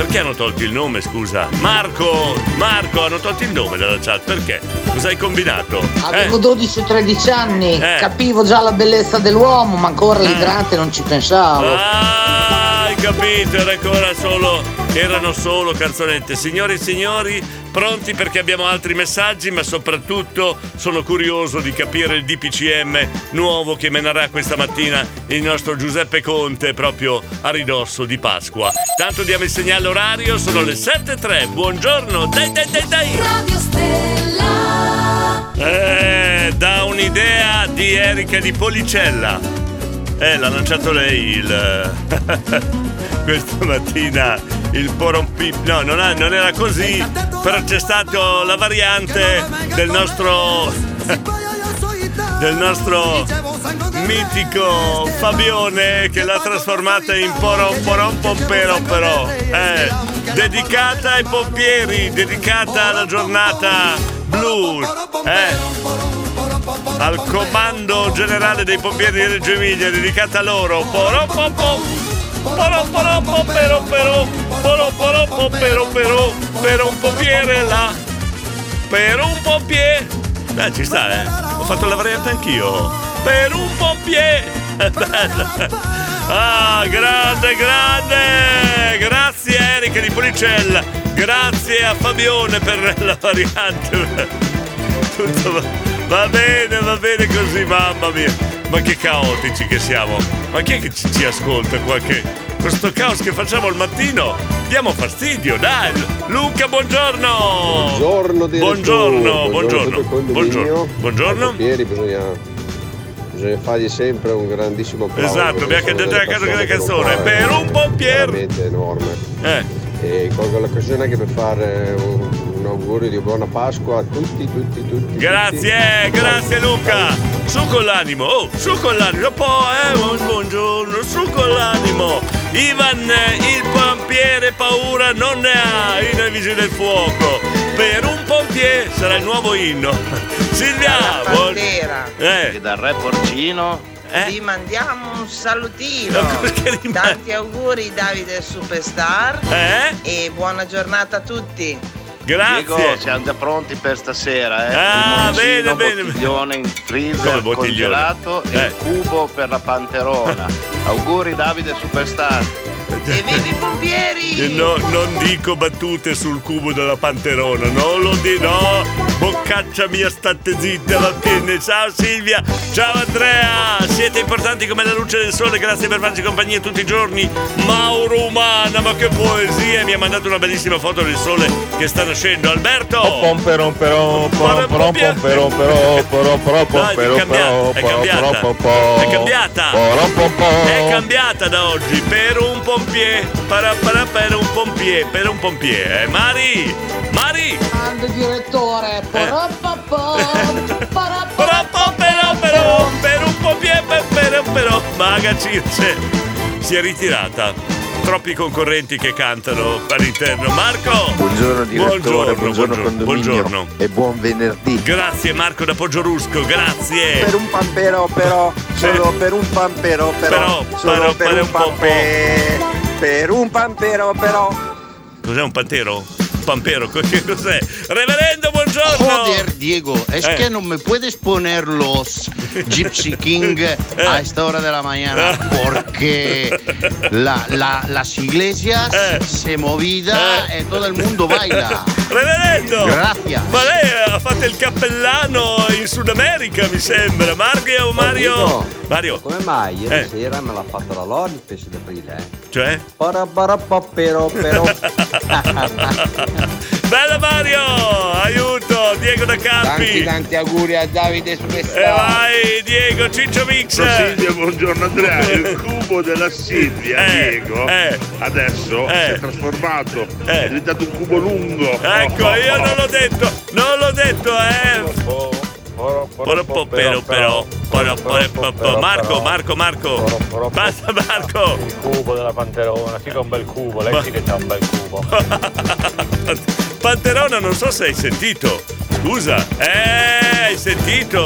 Perché hanno tolto il nome, scusa? Marco! Marco, hanno tolto il nome dalla chat, perché? Cosa hai combinato?
Avevo
Eh?
12-13 anni,
Eh.
capivo già la bellezza dell'uomo, ma ancora l'idrante non ci pensavo.
Ah, hai capito, era ancora solo. Erano solo canzonette. Signori e signori, pronti perché abbiamo altri messaggi, ma soprattutto sono curioso di capire il DPCM nuovo che menerà questa mattina il nostro Giuseppe Conte proprio a ridosso di Pasqua. Tanto diamo il segnale orario, sono le 7.03. Buongiorno, dai dai dai dai! Eh, da un'idea di Erika di Policella. Eh, l'ha lanciato lei il. questa mattina il porompip. No, non, ha- non era così. Però c'è stata la variante del nostro. del nostro mitico Fabione che l'ha trasformata in porom porom pompero però. Eh, dedicata ai pompieri, dedicata alla giornata blu. Eh al comando generale dei pompieri di Reggio Emilia dedicata a loro Poro, po, pero, pero. Poro, poro, po, pero, pero. per un pompiere là per un pompiere Beh ci sta eh ho fatto la variante anch'io per un pompiere Bella. ah grande grande grazie Erika di Policella grazie a Fabione per la variante tutto va, va bene, va bene così, mamma mia. Ma che caotici che siamo. Ma chi è che ci, ci ascolta qua? Che questo caos che facciamo al mattino? Diamo fastidio, dai. Luca, buongiorno.
Buongiorno direttore.
Buongiorno,
Buongiorno
buongiorno. Buongiorno. Buongiorno.
Ai pompieri bisogna, bisogna fargli sempre un grandissimo applauso.
Esatto, abbiamo
perché sono
cantato la canzone
che non
per
fare
un pompiere.
Veramente enorme.
Eh.
E colgo l'occasione anche per fare un, un augurio di buona Pasqua a tutti, tutti, tutti.
Grazie,
tutti.
grazie Luca. Su con l'animo, oh, su con l'animo. Un po', eh, buon- buongiorno, su con l'animo. Ivan, eh, il pompiere paura non ne ha, inno ai vigili del fuoco. Per un pompiere sarà il nuovo inno. Silvia,
Alla
buon-
bandiera
Eh.
e dal re porcino vi mandiamo un salutino. Tanti auguri Davide Superstar
Eh?
e buona giornata a tutti.
Grazie.
Diego,
siamo già pronti per stasera, eh?
Ah, bene, bene.
bottiglione in freezer congelato e
Eh.
il cubo per la panterona. Auguri Davide Superstar.
E vivi i pompieri!
Eh, No, non dico battute sul cubo della panterona, non lo di no! Boccaccia mia, state zitta, va bene. Ciao Silvia, ciao Andrea, siete importanti come la luce del sole, grazie per farci compagnia tutti i giorni. Mauro Umana, ma che poesia! Mi ha mandato una bellissima foto del sole che sta nascendo. Alberto!
Pomperon però, porom, pomperon però,
è
pomperon
cambiata,
però,
è cambiata, è cambiata, è cambiata da oggi per un pompiere, para, para, per un pompiere, per un pompiere, eh. Mari, Mari,
Grande direttore, porapapà,
però, però, però, per un pompiere, per, però, però, Maga Circe si è ritirata. Troppi concorrenti che cantano all'interno. Marco!
Buongiorno direttore,
Buongiorno,
buongiorno,
buongiorno, buongiorno.
e buon venerdì.
Grazie Marco da Poggiorusco, grazie.
Per un pampero però, solo per un pampero però,
Però,
solo per
però
un
un po'
pampero, per un pampero però.
Cos'è un pantero? Pampero, che cos'è? Reverendo, buongiorno!
Joder, Diego, es
Eh.
que no me puedes poner los
Gypsy King a esta hora de la mañana porque la, la, las iglesias se movida e todo el mundo baila.
Reverendo!
Grazie.
Ma lei ha fatto il cappellano in Sud America, mi sembra. Mario, Mario. Mario.
Come mai ieri
Eh.
sera me l'ha fatto la Lodi il pesce d'aprile, eh?
Cioè?
Parabarapapero, però.
Bella Mario! Aiuto! Diego da Campi!
Tanti tanti auguri a Davide
E
Superstar.
vai, Diego, Ciccio Mix!
Silvia, buongiorno Andrea. Il cubo della Silvia,
Eh,
Diego,
eh.
adesso
Eh.
si è trasformato, è diventato un cubo lungo.
Ecco, io non l'ho detto, non l'ho detto, eh! Però, però, però, però, Marco, Marco, Marco, basta Marco!
Il cubo della panterona, sì che è un bel cubo, lei sì che c'ha un bel cubo.
Panterona, non so se hai sentito. Scusa, eh, hai sentito?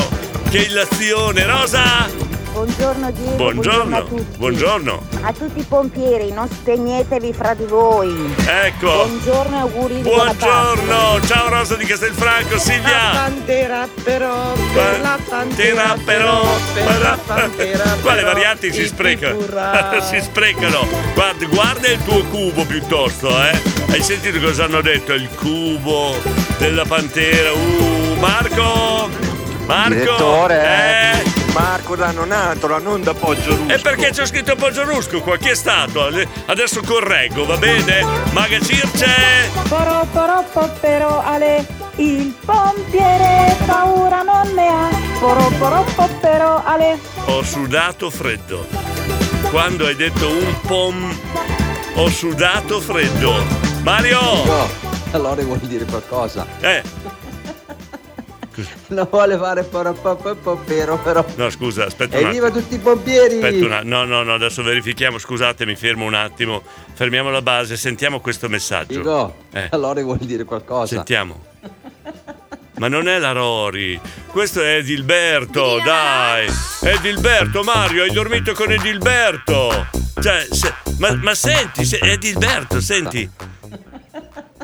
Che illazione, Rosa!
Buongiorno Diego,
Buongiorno,
a tutti.
buongiorno.
A tutti i pompieri, non spegnetevi fra di voi.
Ecco.
Buongiorno e auguri
Buongiorno, ciao Rosa di Castelfranco,
La
Silvia.
pantera però, per la pantera
però,
per la pantera
Qua le
però,
varianti si sprecano. si sprecano. Guarda, guarda il tuo cubo piuttosto, eh. Hai sentito cosa hanno detto? Il cubo della pantera. Uh, Marco! Marco!
Direttore,
eh?
Marco da Nonatola, non da Poggio Rusco.
E perché c'è scritto Poggio Rusco qua? Chi è stato? Adesso correggo, va bene? Maga Circe!
Poro, poro, però Ale, il pompiere paura non ne ha. Poro, poro, però Ale.
Ho sudato freddo. Quando hai detto un pom, ho sudato freddo. Mario!
No, allora vuoi dire qualcosa?
Eh,
Non vuole fare parapapapero, però.
no, scusa, aspetta un
Evviva
attimo.
tutti i pompieri!
Aspetta un attimo. No, no, no, adesso verifichiamo. Scusate, mi fermo un attimo. Fermiamo la base, sentiamo questo messaggio.
Dico,
Eh.
allora vuoi dire qualcosa?
Sentiamo. Ma non è la Rori, questo è Edilberto, dai! Edilberto, Mario, hai dormito con Edilberto! Cioè, se- ma, ma senti, se, Edilberto, senti!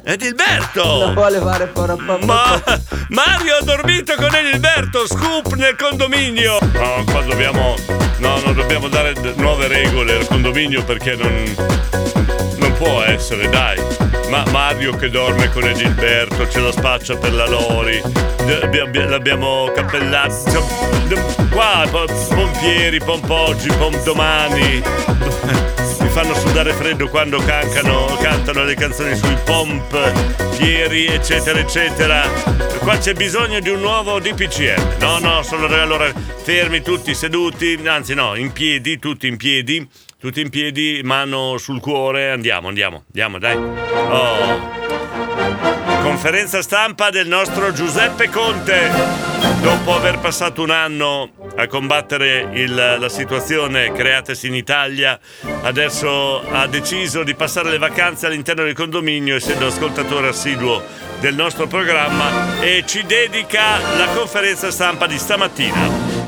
Edilberto!
Non vuole fare parapapapero.
Ma Mario ha dormito con Edilberto, scoop nel condominio! No, qua dobbiamo. No, non dobbiamo dare nuove regole al condominio perché non. Non può essere, dai. Ma Mario che dorme con Edilberto, ce la spaccia per la Lori. L'abbiamo cappellato. Qua, po- pompieri, pompoggi, pomdomani. Mi fanno sudare freddo quando cancano, cantano le canzoni sui pompieri, eccetera, eccetera. Qua c'è bisogno di un nuovo DPCM. No, no, sono allora fermi tutti seduti, anzi no, in piedi, tutti in piedi, tutti in piedi, mano sul cuore, andiamo, andiamo, andiamo, dai. Oh. Conferenza stampa del nostro Giuseppe Conte. Dopo aver passato un anno a combattere il- la situazione creatasi in Italia, adesso ha deciso di passare le vacanze all'interno del condominio, essendo ascoltatore assiduo del nostro programma, e ci dedica la conferenza stampa di stamattina.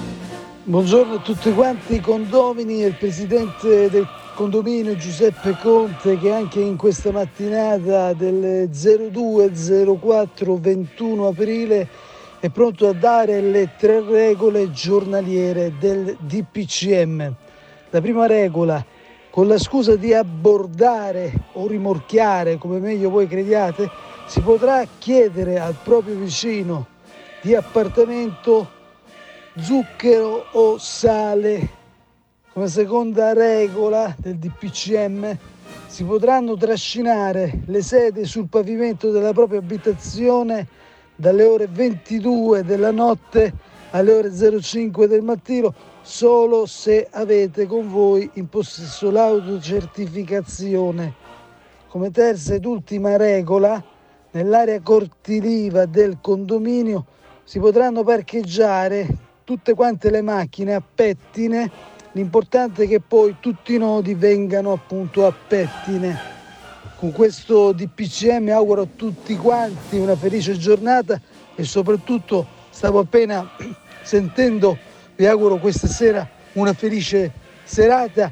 Buongiorno a tutti quanti condomini e il presidente del condominio Giuseppe Conte che anche in questa mattinata del 020421 aprile è pronto a dare le tre regole giornaliere del DPCM. La prima regola, con la scusa di abbordare o rimorchiare, come meglio voi crediate, si potrà chiedere al proprio vicino di appartamento zucchero o sale. Come seconda regola del DPCM si potranno trascinare le sedie sul pavimento della propria abitazione dalle ore 22 della notte alle ore 05 del mattino solo se avete con voi in possesso l'autocertificazione. Come terza ed ultima regola, nell'area cortiliva del condominio si potranno parcheggiare tutte quante le macchine a pettine, l'importante è che poi tutti i nodi vengano appunto a pettine. Con questo DPCM auguro a tutti quanti una felice giornata e soprattutto stavo appena sentendo, vi auguro questa sera una felice serata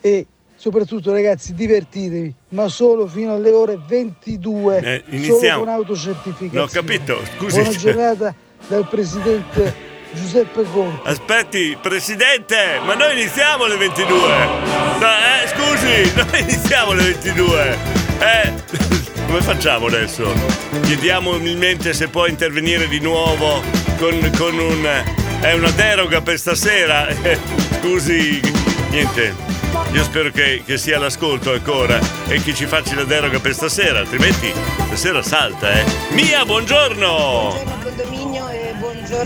e soprattutto ragazzi divertitevi, ma solo fino alle ore 22,
Eh,
solo
iniziamo.
con autocertificazione.
No, capito, scusi.
Buona giornata dal presidente Giuseppe Conte.
Aspetti, presidente, ma noi iniziamo alle 22. No, eh, scusi, noi iniziamo alle 22. Eh, come facciamo adesso? Chiediamo umilmente se può intervenire di nuovo con, con un... È una deroga per stasera. Eh, scusi, niente. Io spero che, che sia l'ascolto ancora e che ci faccia la deroga per stasera, altrimenti stasera salta, eh. Mia, buongiorno!
Buongiorno condominio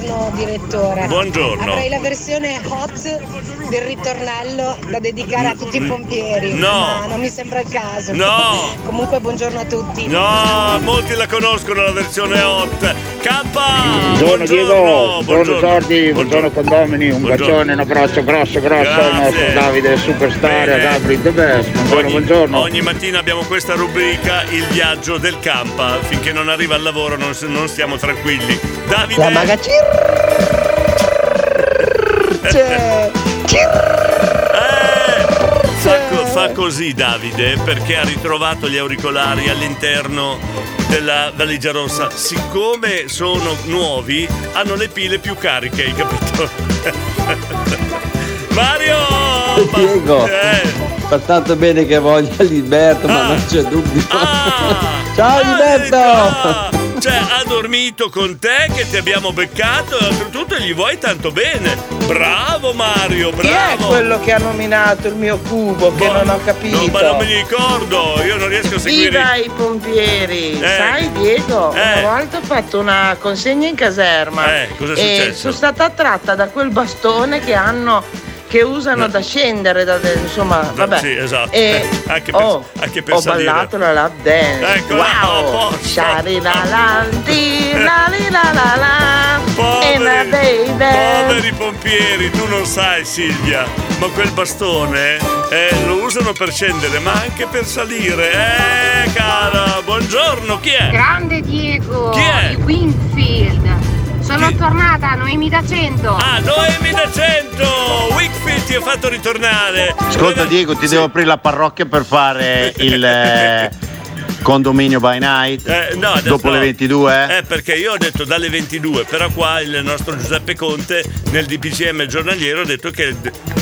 buongiorno direttore.
Buongiorno.
Avrei la versione hot del ritornello da dedicare a tutti i pompieri.
No.
Ma non mi sembra il caso.
No.
Comunque buongiorno a tutti.
No, molti la conoscono la versione hot. K!
Buongiorno Diego, buongiorno Sordi, buongiorno condomini, un
Buongiorno.
bacione, un abbraccio grosso grosso
Grazie.
Davide Superstar e a Gabri The Best. Buongiorno,
Ogni,
buongiorno.
ogni mattina abbiamo questa rubrica, il viaggio del campa. Finché non arriva al lavoro non, non stiamo tranquilli. Davide!
La
Fa, co- fa così Davide perché ha ritrovato gli auricolari all'interno della valigia rossa. Siccome sono nuovi, hanno le pile più cariche, hai capito? Mario!
Diego,
Eh.
fa tanto bene che voglia Liberto, ma non c'è dubbio. Ciao Liberto!
Cioè, ha dormito con te che ti abbiamo beccato e oltretutto gli vuoi tanto bene. Bravo Mario,
Chi è
bravo!
quello che ha nominato il mio cubo che non ho capito?
No, ma non mi ricordo, io non riesco a seguire.
Viva i pompieri!
Eh.
Sai Diego,
Eh.
una volta ho fatto una consegna in caserma
Eh, cosa è
e
successo?
sono stata attratta da quel bastone che hanno che usano da scendere, da, da- insomma, vabbè.
Sì, esatto.
E
Anche per-
oh,
anche per
ho
salire.
ballato la lap dance.
Eccola, oh,
wow! Shari la la di la li la la la e la
Poveri,
baby.
poveri pompieri, tu non sai Silvia, ma quel bastone eh, lo usano per scendere, ma anche per salire. Eh, cara, buongiorno, chi è?
Grande Diego!
Chi è?
Di Winfield! Sono tornata, Noemi da 100!
Ah, Noemi da 100! Wickfield ti ha fatto ritornare!
Ascolta Diego, ti devo aprire la parrocchia per fare il eh, condominio by night
Eh, no, adesso
dopo
no.
le 22.
Eh, perché io ho detto dalle 22, però qua il nostro Giuseppe Conte nel DPCM giornaliero ha detto che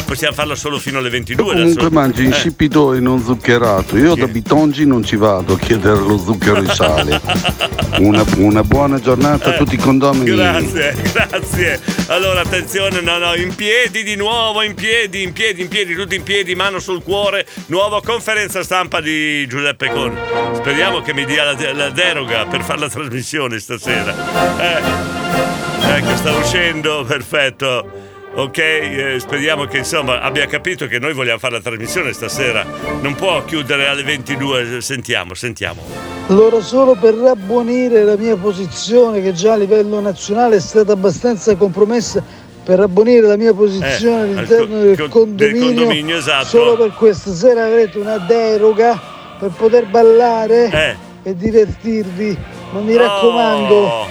possiamo farla solo fino alle 22.
Comunque
adesso.
mangi
Eh.
insippido e non zuccherato. Io da Bitongi non ci vado a chiedere lo zucchero in sale. Una, una buona giornata a tutti i condomini.
Grazie, grazie. Allora, attenzione, no, no, in piedi di nuovo, in piedi, in piedi, in piedi, tutti in piedi, mano sul cuore. Nuova conferenza stampa di Giuseppe Conte. Speriamo che mi dia la, la deroga per fare la trasmissione stasera. Eh, ecco, sta uscendo, perfetto. Ok, eh, speriamo che insomma abbia capito che noi vogliamo fare la trasmissione stasera. Non può chiudere alle 22. Sentiamo, sentiamo.
Allora, solo per rabbuonire la mia posizione, che già a livello nazionale è stata abbastanza compromessa, per rabbuonire la mia posizione
Eh,
all'interno
al co-
del,
co- del
condominio,
condominio, esatto.
solo per questa sera avrete una deroga per poter ballare
Eh.
e divertirvi. Ma mi
Oh.
raccomando,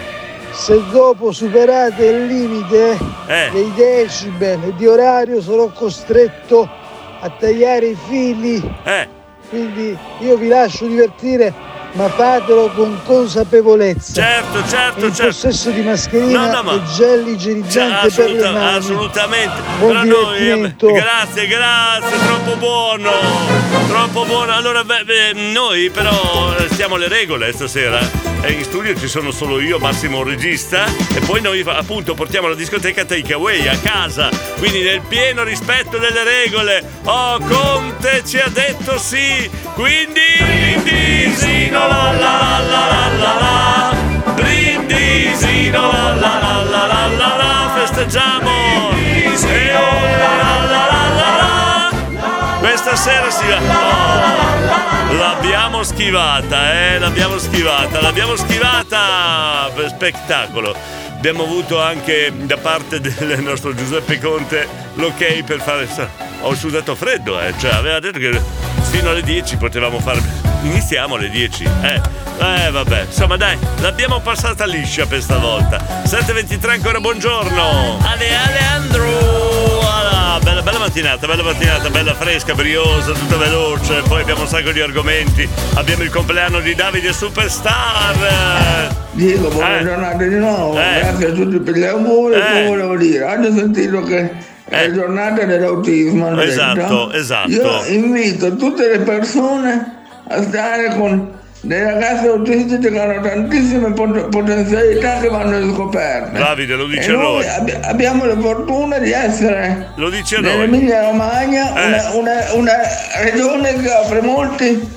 se dopo superate il limite
Eh.
dei decibel e di orario sarò costretto a tagliare i fili.
Eh.
Quindi io vi lascio divertire, ma fatelo con consapevolezza.
Certo, certo,
in
certo.
possesso di mascherina
No, no, ma-
e gel
Cioè,
igienizzante per le mani.
assolutamente.
Buon
noi, eh, grazie, grazie, troppo buono. Troppo buono. Allora, beh, beh, noi però eh, stiamo alle regole stasera. E in studio ci sono solo io, Massimo regista, e poi noi appunto portiamo la discoteca takeaway a casa. Quindi nel pieno rispetto delle regole. Oh, Conte ci ha detto sì. Quindi brindisino la la la la la la. Brindisino la la la la la la. Festeggiamo. Eh, la la la la. Questa sera si va. Oh, l'abbiamo schivata, eh? L'abbiamo schivata, l'abbiamo schivata spettacolo. Abbiamo avuto anche da parte del nostro Giuseppe Conte l'ok per fare. Ho sudato freddo, eh? Cioè, aveva detto che fino alle 10 potevamo fare. Iniziamo alle 10, eh? Eh, vabbè, insomma, dai, l'abbiamo passata liscia per stavolta. 7.23 ancora, buongiorno. Ale Aleandro! Bella, bella mattinata, bella mattinata, bella fresca, briosa, tutta veloce. Poi abbiamo un sacco di argomenti. Abbiamo il compleanno di Davide Superstar.
Dico, buona
Eh.
giornata di nuovo,
Eh.
grazie a tutti per gli auguri,
Eh.
volevo dire, hanno sentito che è la giornata dell'autismo,
Esatto,
detto?
esatto.
Io invito tutte le persone a stare con dei ragazzi autistici che hanno tantissime pot- potenzialità che vanno scoperte.
Davide, lo dice
e
a noi.
abbi- abbiamo la fortuna di essere
Lo dice
nell'Emilia Romagna,
Eh.
una, una- una regione che offre molti,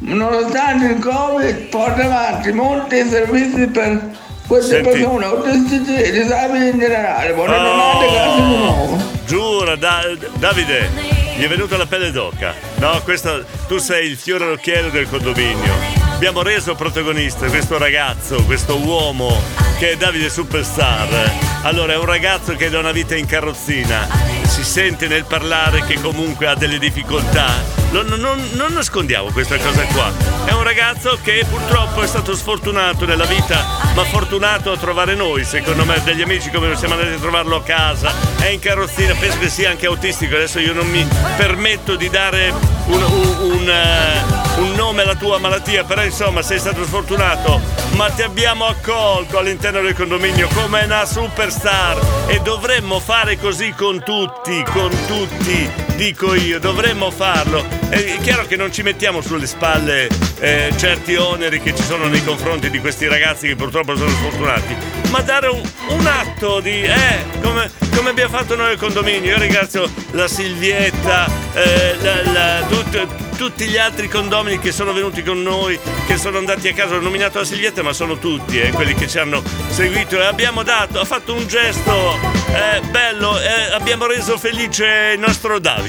nonostante il Covid, porta avanti molti servizi per queste
Senti.
persone autistici e disabili in generale. Buona
Oh.
giornata grazie di nuovo.
Giura, Da- Davide, gli è venuta la pelle d'oca. No, questo, tu sei il fiore all'occhiello del condominio. Abbiamo reso protagonista questo ragazzo, questo uomo che è Davide Superstar. Allora, è un ragazzo che da una vita in carrozzina si sente nel parlare che comunque ha delle difficoltà. Non, non- non nascondiamo questa cosa qua. È un ragazzo che purtroppo è stato sfortunato nella vita, ma fortunato a trovare noi, secondo me, degli amici come siamo andati a trovarlo a casa. È in carrozzina, penso che sia anche autistico. Adesso io non mi permetto di dare un, un- un, nome alla tua malattia, però insomma sei stato sfortunato, ma ti abbiamo accolto all'interno del condominio come una superstar. E dovremmo fare così con tutti, con tutti, dico io, dovremmo farlo. È chiaro che non ci mettiamo sulle spalle eh, certi oneri che ci sono nei confronti di questi ragazzi che purtroppo sono sfortunati, ma dare un, un atto di, eh, come, come abbiamo fatto noi al condominio. Io ringrazio la Silvietta, eh, la- la- tut- tutti gli altri condomini che sono venuti con noi, che sono andati a casa. Ho nominato la Silvietta, ma sono tutti eh, quelli che ci hanno seguito e abbiamo dato, ha fatto un gesto eh, bello, eh, abbiamo reso felice il nostro Davide.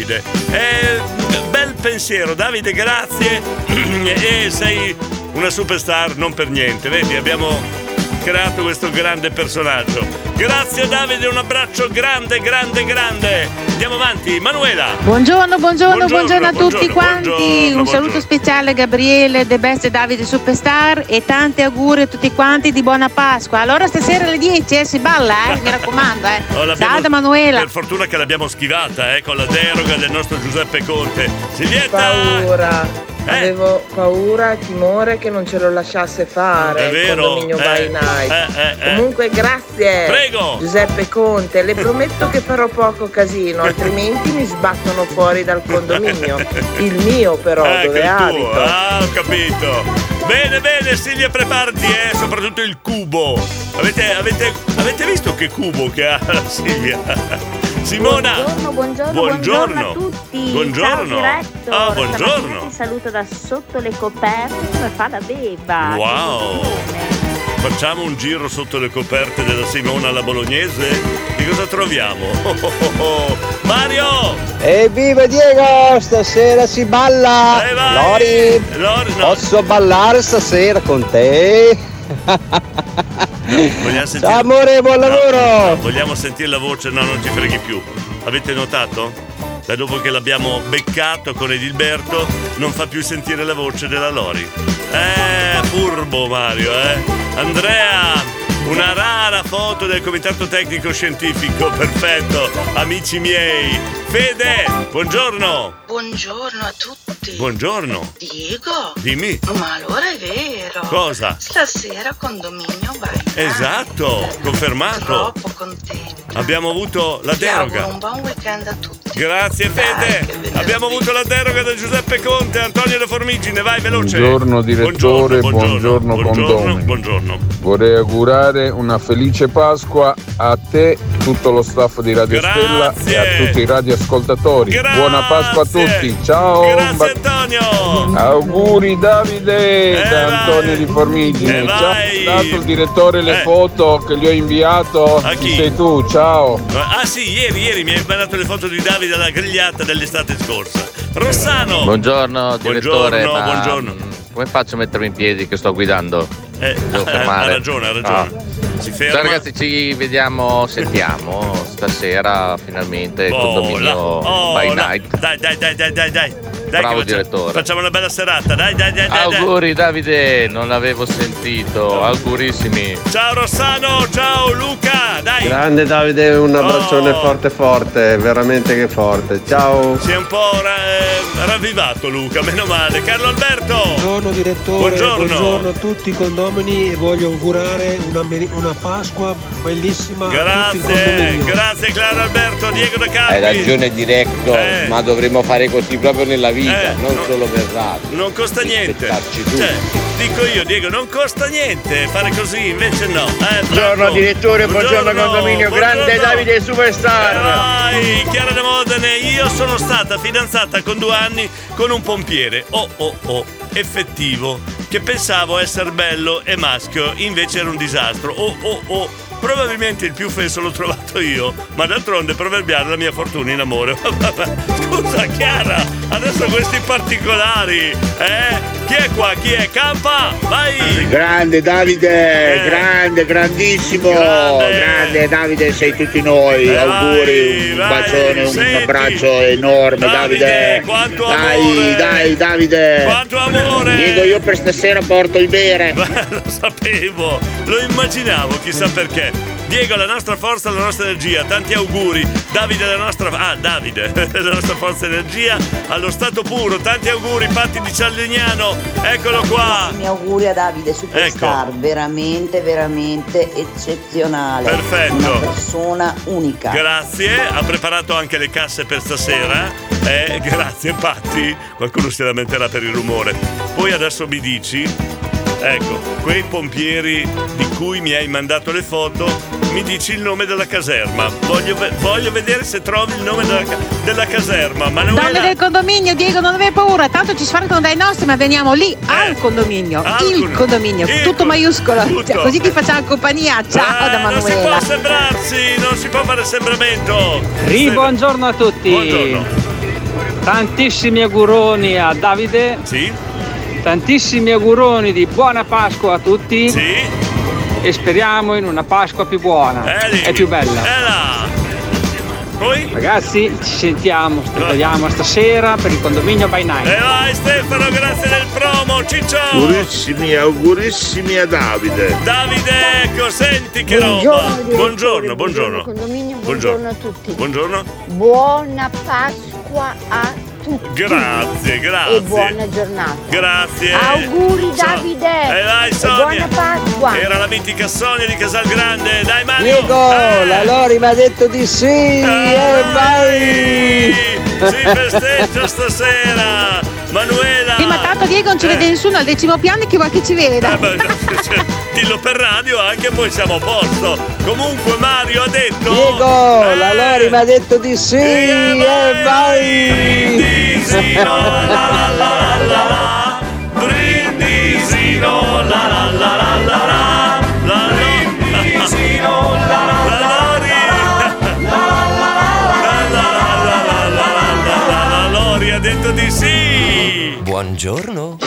Eh, bel pensiero, Davide, grazie. e sei una superstar non per niente, vedi, abbiamo creato questo grande personaggio. Grazie Davide, un abbraccio grande, grande, grande. Andiamo avanti, Manuela.
Buongiorno, buongiorno,
Buongiorno,
buongiorno a tutti
buongiorno,
quanti.
buongiorno,
Un saluto speciale a Gabriele, The Best e Davide Superstar e tanti auguri a tutti quanti di buona Pasqua. Allora stasera alle 10 eh, si balla, eh, mi raccomando. Eh.
Oh,
da Manuela.
Per fortuna che l'abbiamo schivata, eh, con la deroga del nostro Giuseppe Conte. Silvietta!
Paura.
Eh.
Avevo paura, timore che non ce lo lasciasse fare
È
il
vero,
condominio
eh,
by night.
eh, eh, eh.
Comunque grazie
Prego.
Giuseppe Conte, le prometto che farò poco casino, altrimenti mi sbattono fuori dal condominio. Il mio però,
Ecco
dove
il
abito.
ah, ho capito. Bene, bene, Silvia, preparati, eh, soprattutto il cubo. Avete, avete, avete visto che cubo che ha Silvia? Simona!
Buongiorno, buongiorno,
Buongiorno.
buongiorno a tutti.
Buongiorno.
Ciao.
Ah, buongiorno.
Ti saluto da sotto le coperte come fa la beva.
Wow! Facciamo un giro sotto le coperte della Simona alla bolognese? Che cosa troviamo? Oh, oh, oh, oh. Mario!
Evviva Diego, stasera si balla!
Eh, vai!
Lori,
Lori, no.
posso ballare stasera con te?
Vogliamo sentire...
Ciao amore, buon lavoro!
no, vogliamo sentire la voce? No, non ci freghi più. Avete notato? Da dopo che l'abbiamo beccato con Edilberto, non fa più sentire la voce della Lori. Eh, furbo Mario, eh. Andrea, una rara foto del comitato tecnico scientifico, perfetto. Amici miei. Fede, buongiorno.
Buongiorno a tutti.
Buongiorno.
Diego?
Dimmi.
Ma allora è vero.
Cosa?
Stasera condominio vai.
Esatto, confermato.
Troppo contento.
Abbiamo avuto la deroga.
un buon weekend a tutti.
Grazie Fede. Abbiamo avuto la deroga da Giuseppe Conte, Antonio da Formigine, vai veloce.
Buongiorno direttore, buongiorno,
buongiorno,
condomini.
buongiorno.
Vorrei augurare una felice Pasqua a te, tutto lo staff di Radio
Grazie.
Stella e a tutti i radioascoltatori.
Grazie.
Buona Pasqua a tutti, ciao!
Grazie Antonio.
Auguri Davide
Eh,
da
vai.
Antonio di Formigine.
Eh,
ciao, dato il direttore le
Eh.
foto che gli ho inviato.
A
Ci
chi?
sei tu, ciao!
Ah sì, ieri, ieri mi hai mandato le foto di Davide alla grigliata dell'estate scorsa. Rossano.
Buongiorno direttore,
Buongiorno,
ma,
buongiorno.
Come faccio a mettermi in piedi che sto guidando?
Eh,
Devo
eh,
fermare.
ha ragione, ha ragione.
Ah.
Si ferma.
Ciao ragazzi, ci vediamo, sentiamo stasera finalmente il
Oh,
condominio
oh,
by
la-
night.
Dai, dai, dai, dai, dai, dai. Dai,
Bravo
facciamo-
direttore.
Facciamo una bella serata, dai, dai, dai, dai. dai.
Auguri Davide, non l'avevo sentito. Augurissimi.
Ciao Rossano, ciao Luca, dai.
Grande Davide, un abbraccione
Oh.
forte forte, veramente che forte. Ciao.
Si è un po' ra- eh, ravvivato Luca, meno male. Carlo Alberto.
Buongiorno direttore,
Buongiorno.
a tutti i condomini e voglio augurare una, una Pasqua bellissima
Grazie, grazie Claro Alberto, Diego da Carpi.
Hai ragione diretto,
Eh.
ma dovremmo fare così proprio nella vita,
Eh,
non
no.
solo per radio.
Non costa niente. Cioè, dico io, Diego, non costa niente fare così, invece no. Eh,
Buongiorno direttore, buongiorno, condominio, grande
buongiorno.
Davide Superstar.
Vai, Chiara De Modene, io sono stata fidanzata con due anni con un pompiere. Oh oh oh, effettivo. Che pensavo essere bello e maschio, invece era un disastro. Oh oh oh. Probabilmente il più fesso l'ho trovato io, ma d'altronde proverbiale la mia fortuna in amore. Scusa Chiara, adesso questi particolari, eh? Chi è qua? Chi è? Campa? Vai!
Grande Davide, grande, grandissimo,
Eh. Grande.
grande. Davide, sei tutti noi.
Eh,
Auguri, un
vai,
bacione, un
senti.
abbraccio enorme,
Davide,
Davide.
quanto
dai,
amore.
dai, Davide.
Quanto amore.
Diego, io per stasera porto il bere.
lo sapevo, lo immaginavo, chissà perché. Diego, la nostra forza, la nostra energia, tanti auguri. Davide, la nostra. Ah, Davide, la nostra forza e energia allo stato puro, tanti auguri, Patti di Ciallignano, eccolo qua.
Mi auguri a Davide Superstar, veramente, veramente eccezionale.
Perfetto.
Una persona unica.
Grazie, ha preparato anche le casse per stasera. Eh, grazie Patti. Qualcuno si lamenterà per il rumore. Poi adesso mi dici, ecco, quei pompieri di cui mi hai mandato le foto, mi dici il nome della caserma. Voglio, voglio vedere se trovi il nome della, della caserma.
Donne
Manuela.
del condominio, Diego, non avevi paura, tanto ci sfruttano dai nostri, ma veniamo lì al condominio,
al
il
con-
condominio,
il
tutto
con-
maiuscolo,
tutto.
Cioè, così ti facciamo compagnia. Ciao da
Eh, non si può
Manuela.
sembrarsi, non si può fare sembramento.
Ri, buongiorno a tutti.
Buongiorno.
Tantissimi auguroni a Davide.
Sì.
Tantissimi auguroni di buona Pasqua a tutti.
Sì.
E speriamo in una Pasqua più buona
Eh, lì.
e più bella.
Eh là. Poi?
Ragazzi, ci sentiamo, vediamo stasera per il condominio by night.
E vai Stefano, grazie del promo, ciccio!
Augurissimi, augurissimi a Davide.
Davide, ecco, senti che roba! Buongiorno, buongiorno.
Condominio,
Buongiorno.
buongiorno a tutti.
Buongiorno.
Buona Pasqua a tutti.
Grazie, grazie.
E buona giornata.
Grazie.
Auguri
So-
Davide.
E vai
E
Sonia.
buona Pasqua.
Era la mitica Sonia di Casal Grande. Dai Mario.
Diego,
Eh.
la Lori mi ha detto di sì e vai!
Si festeggia stasera. Manuela.
Sì, ma tanto Diego non ci
Eh.
vede nessuno al decimo piano che vuoi che ci veda.
Eh, beh, cioè, dillo per radio anche poi siamo a posto. Comunque Mario ha detto.
Diego,
Eh.
la Lori mi ha detto di sì e vai!
Buongiorno.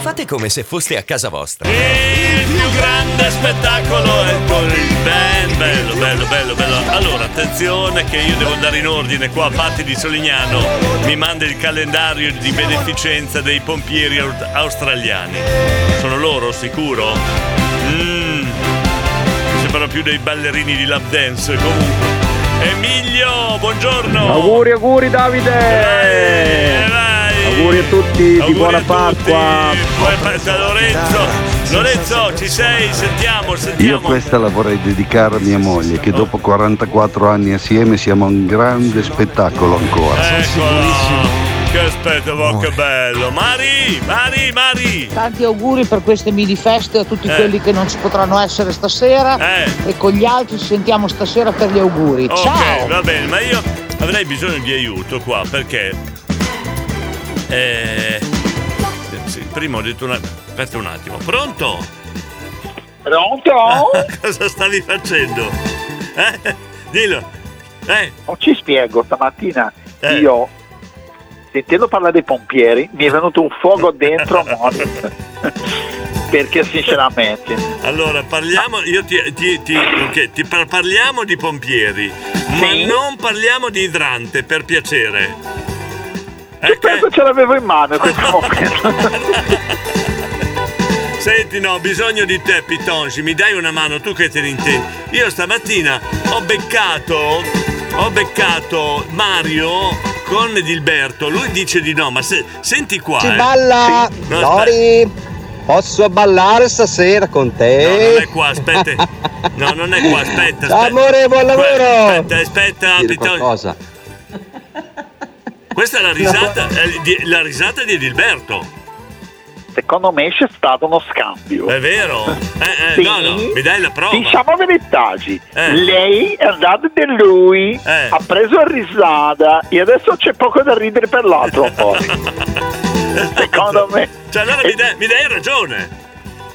Fate come se foste a casa vostra.
Il più grande spettacolo è con il band. Bello, bello, bello, bello. Allora, attenzione che io devo andare in ordine qua. Patti di Solignano mi manda il calendario di beneficenza dei pompieri au- australiani. Sono loro, sicuro? Mmm. Sembrano più dei ballerini di lap dance. Comunque. Emilio, buongiorno.
Auguri, auguri Davide! Auguri a tutti, di buona Pasqua!
Poi aspetta, Lorenzo. Lorenzo, ci sei? Sentiamo,
Io
sentiamo.
questa la vorrei dedicare a mia moglie, che dopo 44 anni assieme siamo un grande spettacolo ancora.
Eccolo. Che aspetta, oh, che bello. Mari, Mari, Mari.
Tanti auguri per queste mini feste a tutti
Eh.
quelli che non ci potranno essere stasera e con gli altri ci sentiamo stasera per gli auguri.
Ok,
Ciao!
va bene, ma io avrei bisogno di aiuto qua perché. Eh, sì, prima ho detto una. Aspetta un attimo. Pronto?
Pronto?
Cosa stavi facendo? Eh? Dillo. Eh?
Non ci spiego, stamattina
Eh.
io, sentendo parlare dei pompieri, mi è venuto un fuoco dentro, perché sinceramente...
Allora, parliamo, io ti, ti- ti- ok, ti par- parliamo di pompieri, ma non parliamo di idrante, per piacere.
Io penso ce l'avevo in mano in questo momento.
Senti, no, ho bisogno di te, Pitongi, mi dai una mano, tu che te ne intendi. Io stamattina ho beccato, ho beccato Mario con Edilberto. Lui dice di no, ma se- senti qua.
Si
eh.
balla!
Sì. No,
Lori, posso ballare stasera con te?
No, non è qua, aspetta. No, non è qua, aspetta.
Ciao,
aspetta.
amore, buon lavoro!
Aspetta, aspetta,
qualcosa.
Questa è la risata, eh, di- la risata di Edilberto.
Secondo me c'è stato uno scambio.
È vero? Eh, eh,
Sì.
no, no, mi dai la prova.
Diciamo veritaggi,
Eh.
lei è andata da lui, ha preso a risata e adesso c'è poco da ridere per l'altro. Secondo me.
Cioè, allora mi dai, mi dai ragione.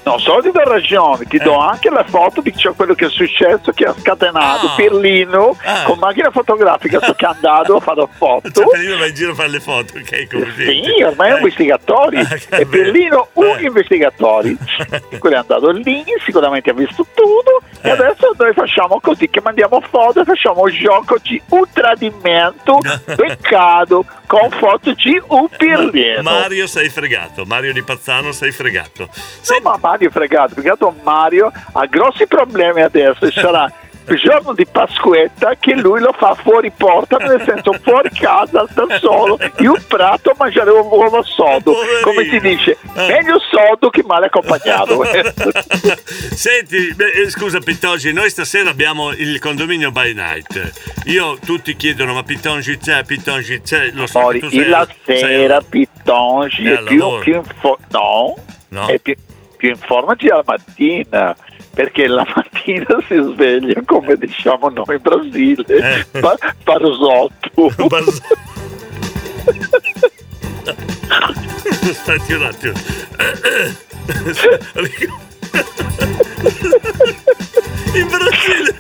Non solo ti do ragione, ti do anche la foto di ciò quello che è successo, che ha scatenato
Ah.
Pirlino con macchina fotografica, sto che è andato a fare foto.
Cioè, Pelino va in giro a fare le foto, ok? Come
Sì, ormai è un investigatore.
Ah,
E Berlino un investigatore. Quello è andato lì, sicuramente ha visto tutto.
Eh.
E adesso noi facciamo così: che mandiamo foto e facciamo un gioco di un tradimento, peccato, con foto di un Pirlino.
Mario sei fregato, Mario di Pazzano sei fregato.
No, ma Mario fregato, perché tanto Mario ha grossi problemi adesso e sarà il giorno di Pasquetta che lui lo fa fuori porta, nel senso fuori casa, da solo, in un prato a mangiare un uovo sodo, come si dice, meglio sodo che male accompagnato.
Senti, beh, eh, scusa Pittongi, noi stasera abbiamo il condominio by night. Io tutti chiedono ma Pittongi c'è, Pittongi c'è, lo so che tu sei,
la
sei-
sera Pittongi
È
più, più info- no,
No.
è più, più informati alla mattina. Perché la mattina si sveglia, come diciamo noi in Brasile,
Eh.
pa- barzotto.
Aspetti un attimo. In Brasile.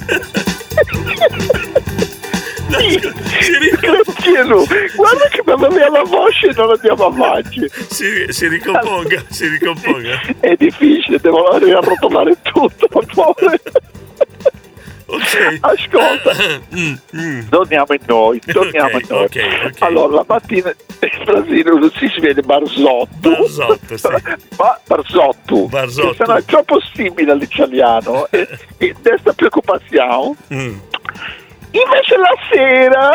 Grazie a lui. Guarda che mi aveva la voce e non andiamo avanti.
Si, si ricomponga, si ricomponga.
È difficile, devo arrotolare tutto, amore. Ascolta, torniamo in noi, torniamo
Ok,
in noi.
ok, ok.
Allora, la mattina in Brasile uno si sveglia barzotto.
Barzotto, sì.
Ma barzotto,
Barzotto.
che è troppo simile all'italiano e, e desta preoccupazione.
Mm.
Invece la sera,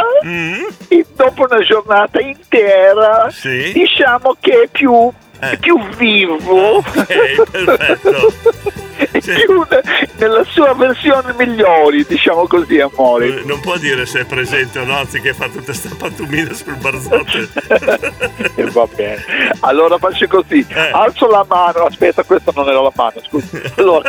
e dopo una giornata intera,
Sì.
diciamo che è più, è più vivo.
Ok, perfetto.
Ne- nella sua versione migliore, diciamo così, amore.
Eh, Non può dire se è presente o no, anziché fare tutta sta pantomima sul barzotto.
E va bene. Allora faccio così,
Eh.
alzo la mano, aspetta, questa non era la mano, scusa. Allora.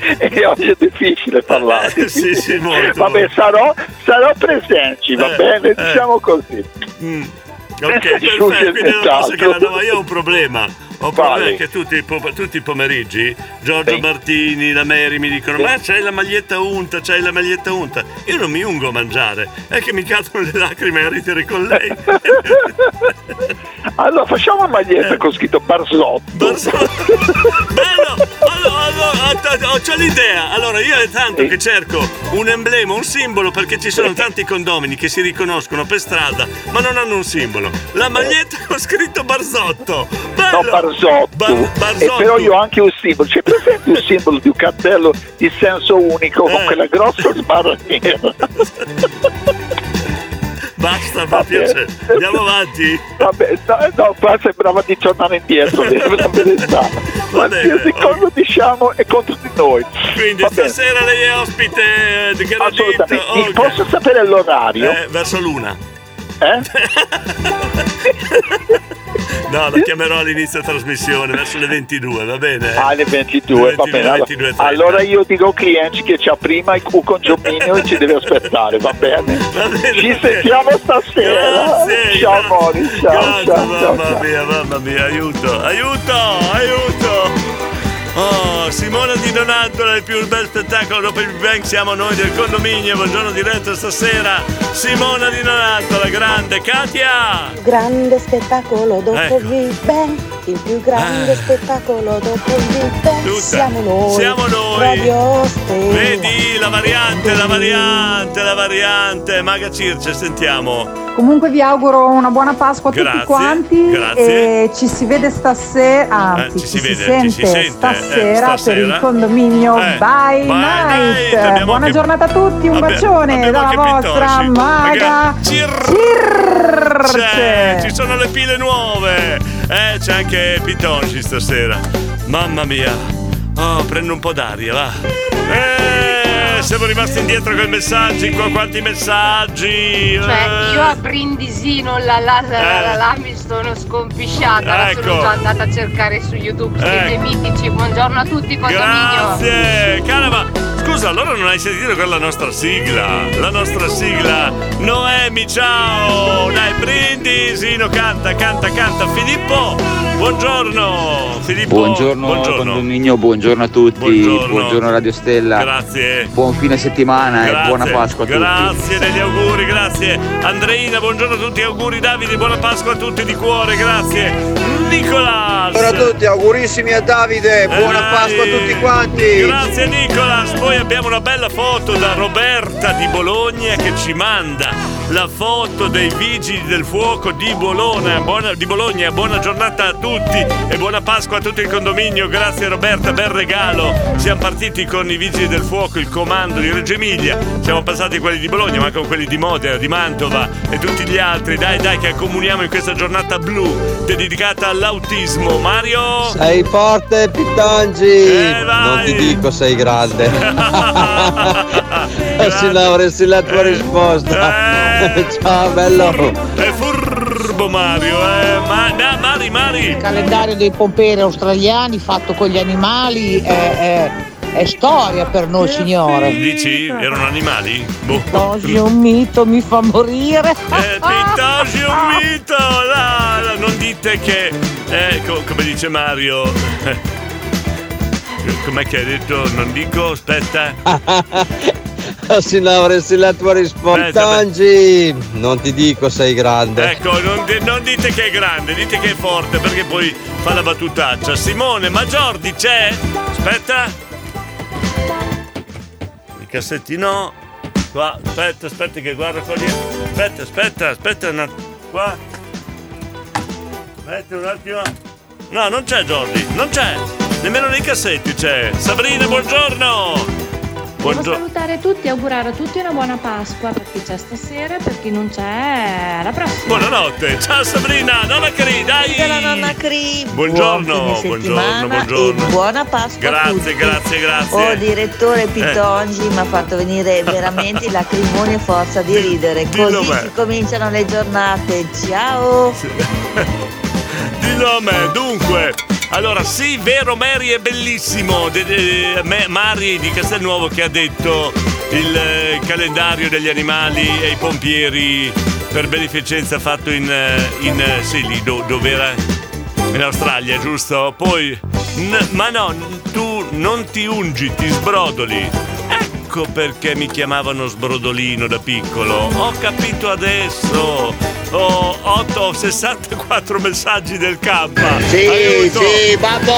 E oggi è difficile parlare.
Eh, sì, sì, molto.
Vabbè, sarò, sarò presente, va
Eh,
bene?
eh.
Diciamo così.
Ok, perfetto, quindi non posso vado, ma io ho un problema. Ho problema che tutti, i po- tutti i pomeriggi Giorgio
Sì.
Martini, la Mary mi dicono
Sì.
ma c'hai la maglietta unta, c'hai la maglietta unta. Io non mi ungo a mangiare, è che mi cadono le lacrime a ridere con lei.
Allora facciamo una maglietta con scritto Barzotto.
Bello! Allora, allora, ho c'ho l'idea. Allora, io è tanto che cerco un emblema, un simbolo, perché ci sono tanti condomini che si riconoscono per strada, ma non hanno un simbolo. La maglietta con scritto Barzotto.
No,
Bello!
Barzotto.
Bar- Barzotto.
E però io ho anche un simbolo. C'è presente un simbolo di un cartello di senso unico
Eh.
con quella grossa sbarra nera?
Basta, per piacere. Andiamo avanti.
Vabbè, no, no, qua sembrava di tornare indietro, devo la verità. Qualsiasi cosa diciamo è contro di noi.
Quindi
Va bene.
stasera lei è ospite eh, di gradito.
Assolutamente.
Ok.
Posso sapere l'orario?
Eh, verso l'una.
Eh?
No, la chiamerò all'inizio trasmissione, verso le 22, va bene?
Alle 22, va bene. Allora,
22,
allora io dico clienti che c'ha prima il cu congiomino e ci deve aspettare, va bene? Ci sentiamo stasera.
Grazie,
ciao amori, ciao, ciao, ciao,
mamma
ciao.
mia, mamma mia, aiuto, aiuto, aiuto! Oh, Simona Di Donatola, il più bel spettacolo dopo il Bang siamo noi del condominio, buongiorno diretto stasera, Simona Di Donatola, grande, Katia!
Grande spettacolo dopo
Ecco.
il Big Bang, il più grande
Ah.
spettacolo dopo il Big Bang.
Tutta.
Siamo noi.
Siamo noi.
Radio.
Vedi la variante, la variante, variante, Maga Circe, sentiamo.
Comunque vi auguro una buona Pasqua a
Grazie,
tutti quanti
grazie.
e ci si vede stasera, anzi
Eh, ci si
ci,
vede,
sente,
ci si sente, eh,
stasera, per
stasera.
il condominio
Eh,
Bye,
Bye
Night.
Night, abbiamo
Buona
anche-
giornata a tutti, un
Abbi-
bacione
abbiamo
dalla vostra
Pitosci.
maga Circe.
ci sono le pile nuove. Eh, c'è anche Pitonci stasera. Mamma mia. Oh, prendo un po' d'aria, va. Eh, siamo rimasti indietro con i messaggi. Qua quanti messaggi?
Cioè,
Eh.
io a Brindisino la la la la, la, la mi sono scompisciata, la
Ecco.
sono già andata a cercare su YouTube, siete
Ecco.
mitici, buongiorno a tutti, condominio.
Grazie, cara, ma scusa, allora non hai sentito quella nostra sigla? La nostra sigla, Noemi, ciao! Dai, brindisino, canta, canta, canta. Filippo, buongiorno! Filippo,
Buongiorno, condominio, buongiorno a tutti,
Buongiorno.
Radio Stella.
Grazie.
Buon fine settimana e buona Pasqua a tutti.
Grazie degli auguri, grazie. Andreina, buongiorno a tutti, auguri Davide, buona Pasqua a tutti di cuore, grazie. Nicolas.
Buongiorno a tutti, augurissimi a Davide, buona
dai.
Pasqua a tutti quanti.
Grazie Nicolas, poi abbiamo una bella foto da Roberta di Bologna che ci manda la foto dei vigili del fuoco di Bologna. Buona, di Bologna. Buona giornata a tutti e buona Pasqua a tutto il condominio. Grazie Roberta, bel regalo. Siamo partiti con i vigili del fuoco, il comando di Reggio Emilia. Siamo passati quelli di Bologna, ma con quelli di Modena, di Mantova e tutti gli altri. Dai, dai, che accomuniamo in questa giornata blu dedicata all'autismo. Mario!
Sei forte, Pittangi.
Eh, vai.
non ti dico sei grande. Se non avresti la tua risposta. Ciao, bello.
È furbo Mario, eh. Ma, ma- Mari, Mari.
Il calendario dei pomperi australiani fatto con gli animali è, è- storia per noi signore.
Dici? Erano animali? Boh.
Così un mito mi fa morire.
Eh, Pittosi un mito! là, là, non dite che. eh, co- come dice Mario. eh, Com'è che hai detto? Non dico, aspetta.
Se non avresti la tua risposta.
Eh.
Pittangi, non ti dico sei grande.
Ecco, non, di- non dite che è grande, dite che è forte perché poi fa la battutaccia. Simone, ma Jordi c'è? Aspetta. I cassetti no. Qua, aspetta, aspetta che guardo qua dietro. Aspetta, aspetta, aspetta un attimo. Qua. Aspetta un attimo. No, non c'è Jordi, non c'è. Nemmeno nei cassetti c'è. Sabrina, buongiorno.
Devo
Buongiorno.
salutare tutti e augurare a tutti una buona Pasqua per chi c'è stasera e per chi non c'è alla prossima.
Buonanotte. Ciao Sabrina, nonna Cri, dai.
Della nonna Cri.
Buongiorno, buongiorno, buongiorno.
E buona Pasqua a
Grazie,
tutti.
grazie, grazie.
Oh, direttore Pitongi mi ha fatto venire veramente i lacrimoni e forza di ridere.
dillo
Così
me.
si cominciano le giornate. Ciao!
Dillo a me, dunque. Allora, sì, vero, Mary è bellissimo. De- de- me- Mari di Castelnuovo che ha detto il eh, calendario degli animali e i pompieri per beneficenza fatto in, eh, in eh, sì, lì do- dove era in Australia, giusto? Poi, n- ma no, tu non ti ungi, ti sbrodoli. Ecco perché mi chiamavano sbrodolino da piccolo. Ho capito adesso. Ho 8 o 64 messaggi del K.
Sì,
Aiuto.
sì, babbo!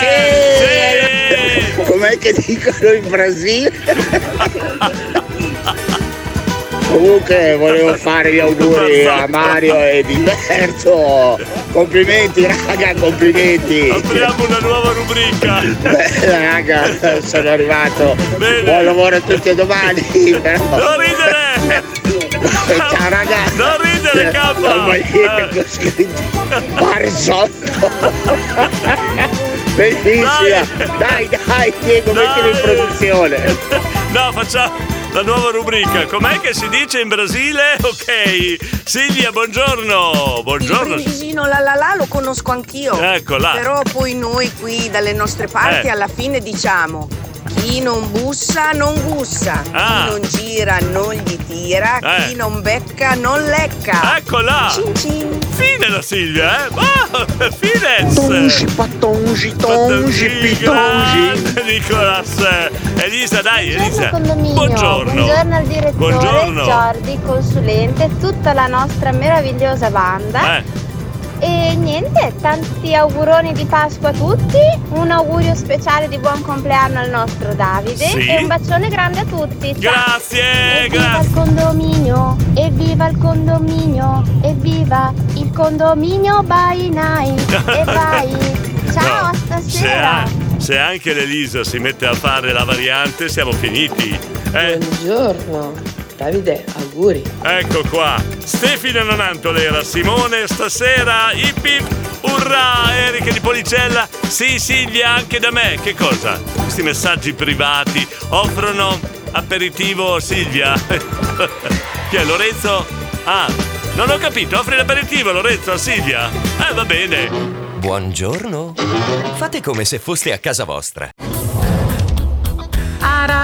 Eh,
sì! Com'è che dicono in Brasile? Comunque volevo fare gli auguri a Mario e Diverso. Complimenti raga, complimenti.
Apriamo una nuova rubrica.
Beh, raga, sono arrivato.
Bene.
Buon lavoro a tutti domani. Però.
Non ridere!
Ciao raga.
Non ridere, K.
La maglietta con scritto Barzotto. Bellissima. Dai, dai, Diego, mettilo in produzione.
No, facciamo la nuova rubrica. Com'è che si dice in Brasile? Ok. Silvia, buongiorno. Buongiorno.
Il brindisino la la la lo conosco anch'io.
Ecco là.
Però poi noi qui dalle nostre parti
Eh.
alla fine diciamo chi non bussa non gussa,
Ah.
chi non gira non gli tira,
Eh.
chi non becca non lecca.
Eccola!
Cin cin.
Fine la Silvia, eh? Fines!
Tongi, patongi, tongi, pitongi.
Nicolas! Elisa, dai, Elisa!
Condominio.
Buongiorno!
Buongiorno al direttore,
Buongiorno.
Jordi, consulente, tutta la nostra meravigliosa banda.
Eh,
E niente, tanti auguroni di Pasqua a tutti, un augurio speciale di buon compleanno al nostro Davide
Sì.
e un bacione grande a tutti. Ciao.
Grazie,
Evviva il condominio, evviva il condominio, evviva il condominio by night e vai. Ciao,
No, se,
stasera.
se anche l'Elisa si mette a fare la variante, siamo finiti. Eh,
Buongiorno. Davide, auguri.
ecco qua. Stefano Nonantolera, Simone, stasera, ip ip, urrà, Erika di Policella. Sì, Silvia, anche da me. Che cosa? Questi messaggi privati offrono aperitivo, Silvia. Chi è Lorenzo? Ah, non ho capito, offri l'aperitivo Lorenzo a Silvia? Eh, va bene.
Buongiorno. Fate come se foste a casa vostra.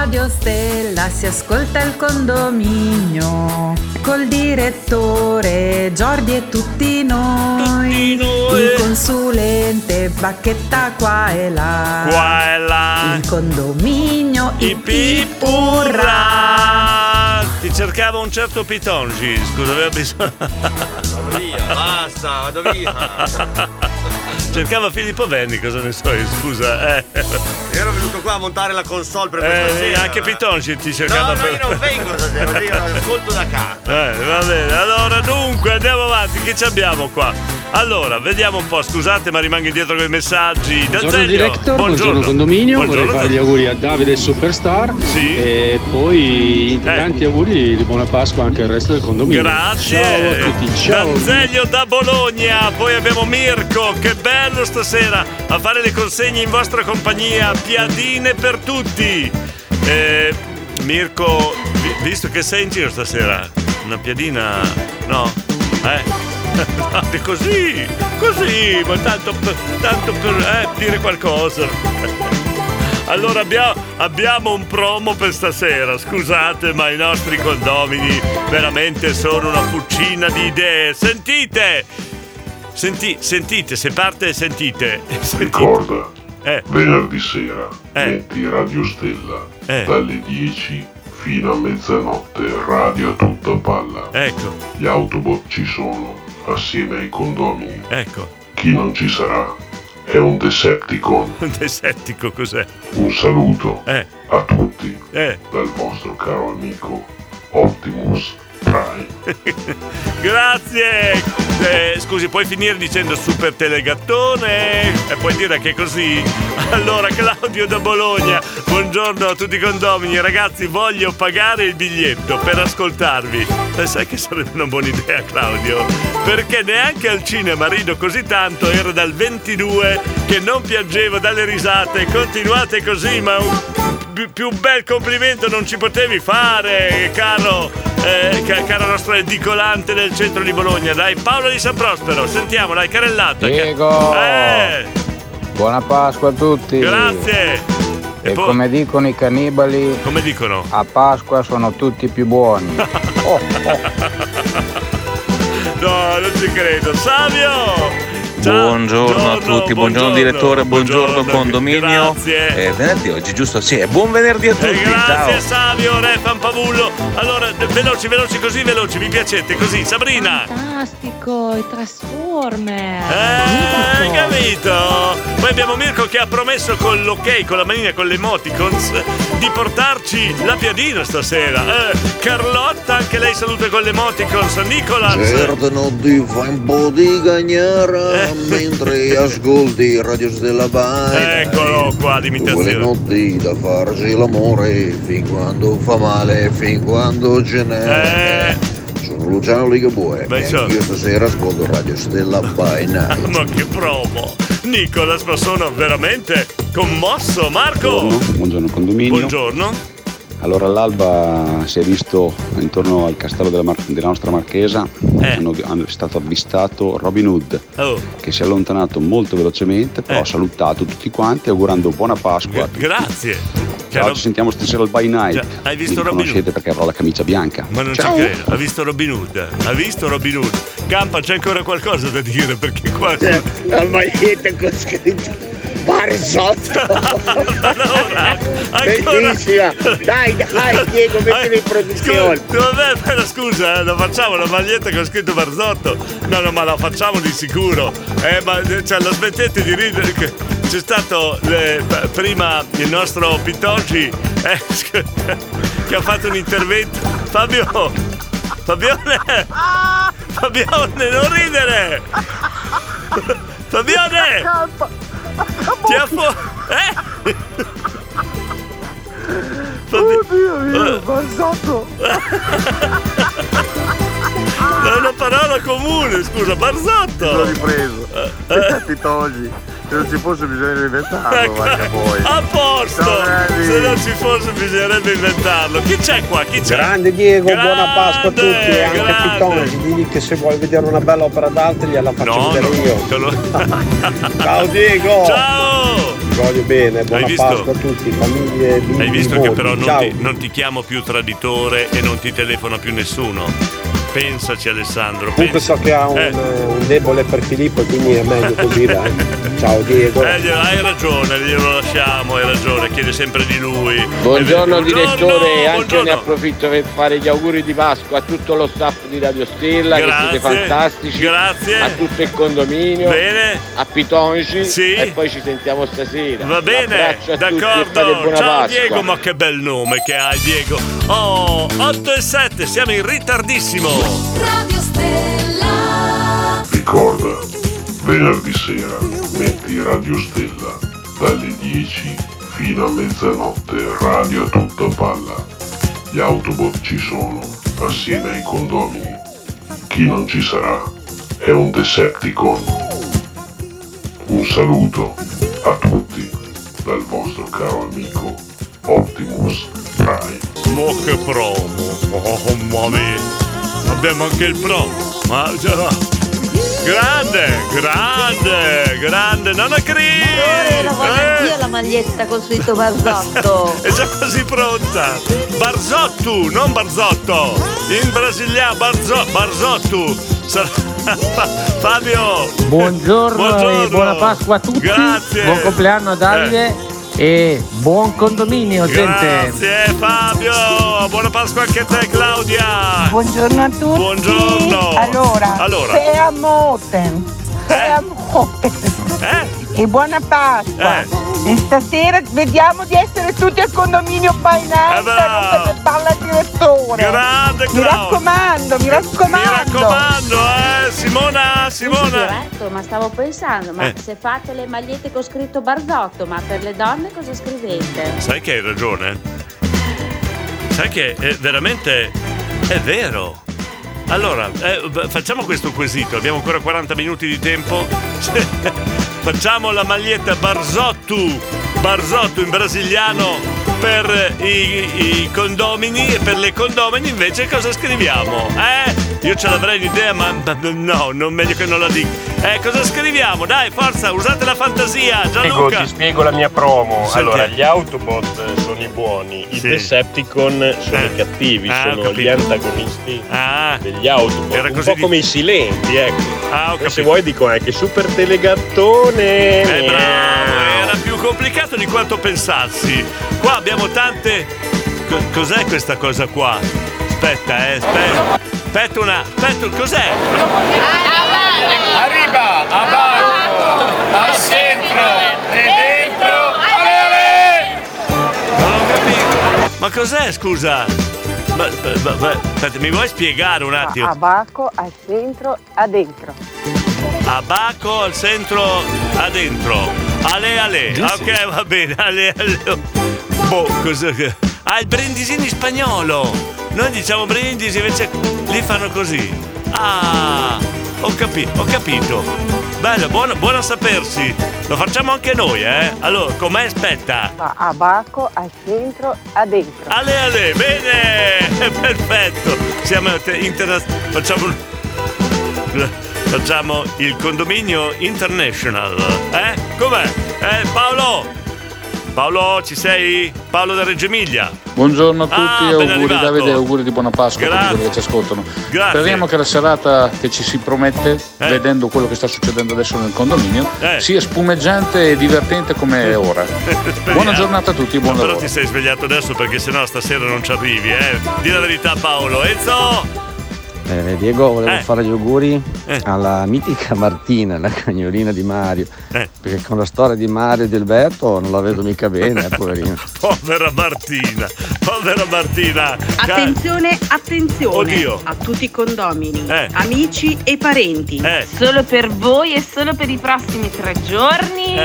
Radio Stella si ascolta il condominio col direttore Giordi e tutti noi. Il consulente Bacchetta qua e là.
Qua e là.
Il condominio ip ip urrà.
Urrà! Ti cercavo un certo Pitongi, scusa, aveva bisogno.
Via, basta, vado via.
Cercava Filippo Venni, cosa ne so io, scusa. Eh.
Ero venuto qua a montare la console per questa
Eh,
sera.
anche Pitongi ti cercava
No, no,
per-
io non vengo stasera, io ascolto da casa.
Eh, va bene, allora dunque andiamo avanti, che ci abbiamo qua? Allora, vediamo un po', scusate ma rimango indietro con i messaggi.
Buongiorno
D'Azeglio,
director, buongiorno, condominio,
Buongiorno.
vorrei fare gli auguri a Davide Superstar e poi tanti auguri di buona Pasqua anche al resto del condominio.
Grazie.
Ciao a tutti, ciao.
D'Azeglio da Bologna, poi abbiamo Mirko, che bello stasera a fare le consegne in vostra compagnia, piadine per tutti. Eh, Mirko, vi- visto che sei in giro stasera, una piadina, no? Eh? Fate così, così, ma tanto per, tanto per eh, dire qualcosa. Allora abbiamo, abbiamo un promo per stasera, scusate ma i nostri condomini veramente sono una fucina di idee. Sentite! Senti, sentite, se parte sentite. Sentite.
Ricorda,
Eh.
venerdì sera
Eh.
metti Radio Stella
Eh.
dalle 10 fino a mezzanotte, radio a tutta palla.
Ecco,
Gli Autobot ci sono, assieme ai condomini.
ecco.
Chi non ci sarà è un Decepticon.
Un desettico cos'è?
Un saluto
Eh.
a tutti
Eh.
dal vostro caro amico Optimus.
Grazie! Eh, scusi, puoi finire dicendo super telegattone? E puoi dire che è così? Allora, Claudio da Bologna, buongiorno a tutti i condomini. Ragazzi, voglio pagare il biglietto per ascoltarvi. E sai che sarebbe una buona idea, Claudio? Perché neanche al cinema rido così tanto, era dal 22 che non piangevo dalle risate. Continuate così, ma un più bel complimento non ci potevi fare, caro, eh, ca- cara nostra edicolante del centro di Bologna. Dai, Paolo di San Prospero, sentiamo, dai, carellata.
Diego!
Eh,
Buona Pasqua a tutti!
grazie!
E
poi-
come dicono i cannibali,
Come dicono?
a Pasqua sono tutti più buoni. Oh,
No, non ci credo. Savio!
Buongiorno a tutti, buongiorno, direttore, buongiorno, condominio.
grazie.
È venerdì oggi, giusto? Sì, buon venerdì a tutti.
Eh, grazie
Ciao.
Savio, Re Pampavullo. Allora, veloci, veloci, così veloci, vi piacete così. Sabrina!
Fantastico, i Transformer.
Eh, hai capito? Poi abbiamo Mirko che ha promesso con l'ok, con la manina, con le emoticons, di portarci la piadina stasera. Eh, Carlotta, anche lei saluta con le emoticons. Nicolas.
Cercano di fare un po' di cagnara mentre ascolti Radio Stella Vai.
Eccolo qua,
Quelle
l'imitazione.
notti da farsi l'amore fin quando fa male, fin quando ce n'è. Sono Luciano Ligabue
Beh,
e io stasera ascolto Radio Stella Night.
Ma che promo! Nicolas, ma sono veramente commosso. Marco!
Buongiorno, buongiorno condominio.
Buongiorno.
Allora all'alba si è visto intorno al castello della, Mar- della nostra Marchesa, hanno, hanno- è stato avvistato Robin Hood
Oh,
che si è allontanato molto velocemente, però ha salutato tutti quanti augurando buona Pasqua. tutti.
grazie.
Ciao, ci sentiamo stasera al by night.
Cioè, hai visto
Mi
Robin
conoscete perché avrò la camicia bianca.
Ma non
Ciao.
ci credo, ha visto Robin Hood? Ha visto Robin Hood? Campa, c'è ancora qualcosa da dire perché qua.
La maglietta con scritto Barzotto!
allora,
Bellissima! Dai, dai, Diego, mettila in produzione!
Scusa, vabbè, però scusa, eh, la facciamo la maglietta con scritto Barzotto. No, no, ma la facciamo di sicuro. Eh, ma cioè, la smettete di ridere che c'è stato eh, p- prima il nostro Pitonci eh, che ha fatto un intervento. Fabio! Fabione! Fabione, non ridere! Fabione! Ti ha fu- Eh?
Oddio mio, Barzotto!
È una parola comune, scusa, Barzotto!
L'ho ripreso.
Eh.
Ti togli. Se non ci fosse bisogno di inventarlo,
Ecco,
guarda voi.
A posto!
Ciao.
Se non ci fosse bisognerebbe inventarlo. Chi c'è qua? Chi c'è?
Grande Diego,
Grande,
buona Pasqua a tutti e anche
grande.
a Pitongi. Digli che se vuoi vedere una bella opera d'arte gliela faccio
No,
vedere
no,
io.
lo-
Ciao Diego!
Ciao!
Ti voglio bene, buona
Hai visto?
Pasqua a tutti, famiglie, bimbi,
Hai visto che però non
Ciao.
ti, non ti chiamo più traditore e non ti telefona più nessuno. Pensaci Alessandro.
Comunque so che ha un,
Eh.
un debole per Filippo e quindi è meglio così, dai. Ciao Diego.
Eh, hai ragione, glielo lasciamo, hai ragione, chiede sempre di lui.
Buongiorno
Eh,
direttore, anche
buongiorno.
ne approfitto per fare gli auguri di Pasqua a tutto lo staff di Radio Stella,
Grazie,
che siete fantastici.
grazie.
A tutto il condominio.
Bene.
A Pitonci.
Sì.
E poi ci sentiamo stasera.
Va bene,
e
d'accordo.
buona
Ciao
Pasqua.
Diego, ma che bel nome che hai Diego. Oh, 8 e 7, siamo in ritardissimo.
Radio Stella.
Ricorda, venerdì sera metti Radio Stella dalle 10 fino a mezzanotte, radio a tutta palla. Gli Autobot ci sono, assieme ai condomini. Chi non ci sarà è un Decepticon. Un saluto a tutti dal vostro caro amico Optimus Prime.
Mo che promo. Oh, mamma mia. Abbiamo anche il promo. Ma già. Grande, grande, grande, non a
Eh, la voglio anch'io la maglietta con scritto Barzotto.
È già quasi pronta. Barzotto, non Barzotto. In brasiliano Barzo, Barzotto. Sarà- Fabio.
Buongiorno,
Buongiorno.
e buona Pasqua a tutti.
Grazie.
Buon compleanno a Davide e buon condominio, gente.
Grazie Fabio. Buona Pasqua anche a te Claudia.
Buongiorno a tutti.
Buongiorno.
Allora,
Allora.
Sea Moten. Sea Moten. E buona Pasqua.
Eh.
E stasera vediamo di essere tutti al condominio night,
Eh,
non se parla il direttore.
Grande
Mi
Claudia.
raccomando, mi raccomando.
Mi raccomando, eh, Simona, Simona.
diretto, ma stavo pensando, ma
Eh.
se fate le magliette con scritto Barzotto, ma per le donne cosa scrivete?
Sai che hai ragione? Sai che è veramente è vero. Allora, eh, facciamo questo quesito, abbiamo ancora 40 minuti di tempo. facciamo la maglietta Barzotto, Barzotto in brasiliano per i, i condomini e per le condomini invece cosa scriviamo? Eh? Io ce l'avrei un'idea, ma no, non meglio che non la dica. Eh, cosa scriviamo? Dai, forza, usate la fantasia,
Spiego,
Gianluca.
ti spiego la mia promo.
Senti.
Allora, gli Autobot sono i buoni, i
Sì.
Decepticon sono
Eh.
i cattivi,
Ah,
sono gli antagonisti
Ah.
degli Autobot.
Era
un po'
di-
come i silenti, ecco.
Ah,
se vuoi dico anche super telegattone.
Eh, bravo, era più complicato di quanto pensassi. Qua abbiamo tante. Co- cos'è questa cosa qua? Aspetta, eh, aspetta. Aspetta una. Aspetta, cos'è?
Arriba, abajo, al centro e dentro.
Non ho capito. Ma cos'è, scusa? Ma, ma- ma- aspetta, mi vuoi spiegare un attimo?
Abaco al centro, a dentro.
Abaco al centro, a dentro. Ale ale. Ok, va bene. Ale ale. Boh, cosa che. Ah, il brindisi in spagnolo. Noi diciamo brindisi, invece lì fanno così. Ah, ho capito, ho capito. Bello, buono, buono a sapersi. Lo facciamo anche noi, eh? Allora, com'è? Aspetta.
Abaco al centro, a dentro.
Ale ale, bene! Perfetto! Siamo interna- facciamo un- Facciamo il condominio international, eh? Com'è? Eh Paolo? Paolo, ci sei? Paolo da Reggio Emilia.
Buongiorno a tutti,
Ah, ben
auguri
arrivato.
Davide, auguri di buona Pasqua a tutti
Grazie.
quelli che ci ascoltano.
Grazie.
Speriamo che la serata che ci si promette, vedendo quello che sta succedendo adesso nel condominio,
Eh.
sia spumeggiante e divertente come è ora. Buona giornata a tutti e buon
No, però
lavoro.
ti sei svegliato adesso perché sennò stasera non ci arrivi, eh. Di la verità Paolo. Enzo!
Eh, Diego, volevo
Eh.
fare gli auguri alla mitica Martina, la cagnolina di Mario.
Eh.
Perché con la storia di Mario e di Alberto non la vedo mica bene, eh, poverino.
Povera Martina, povera Martina.
Attenzione, attenzione
Oddio.
a tutti i condomini,
Eh.
amici e parenti.
Solo per voi e solo per i prossimi tre giorni.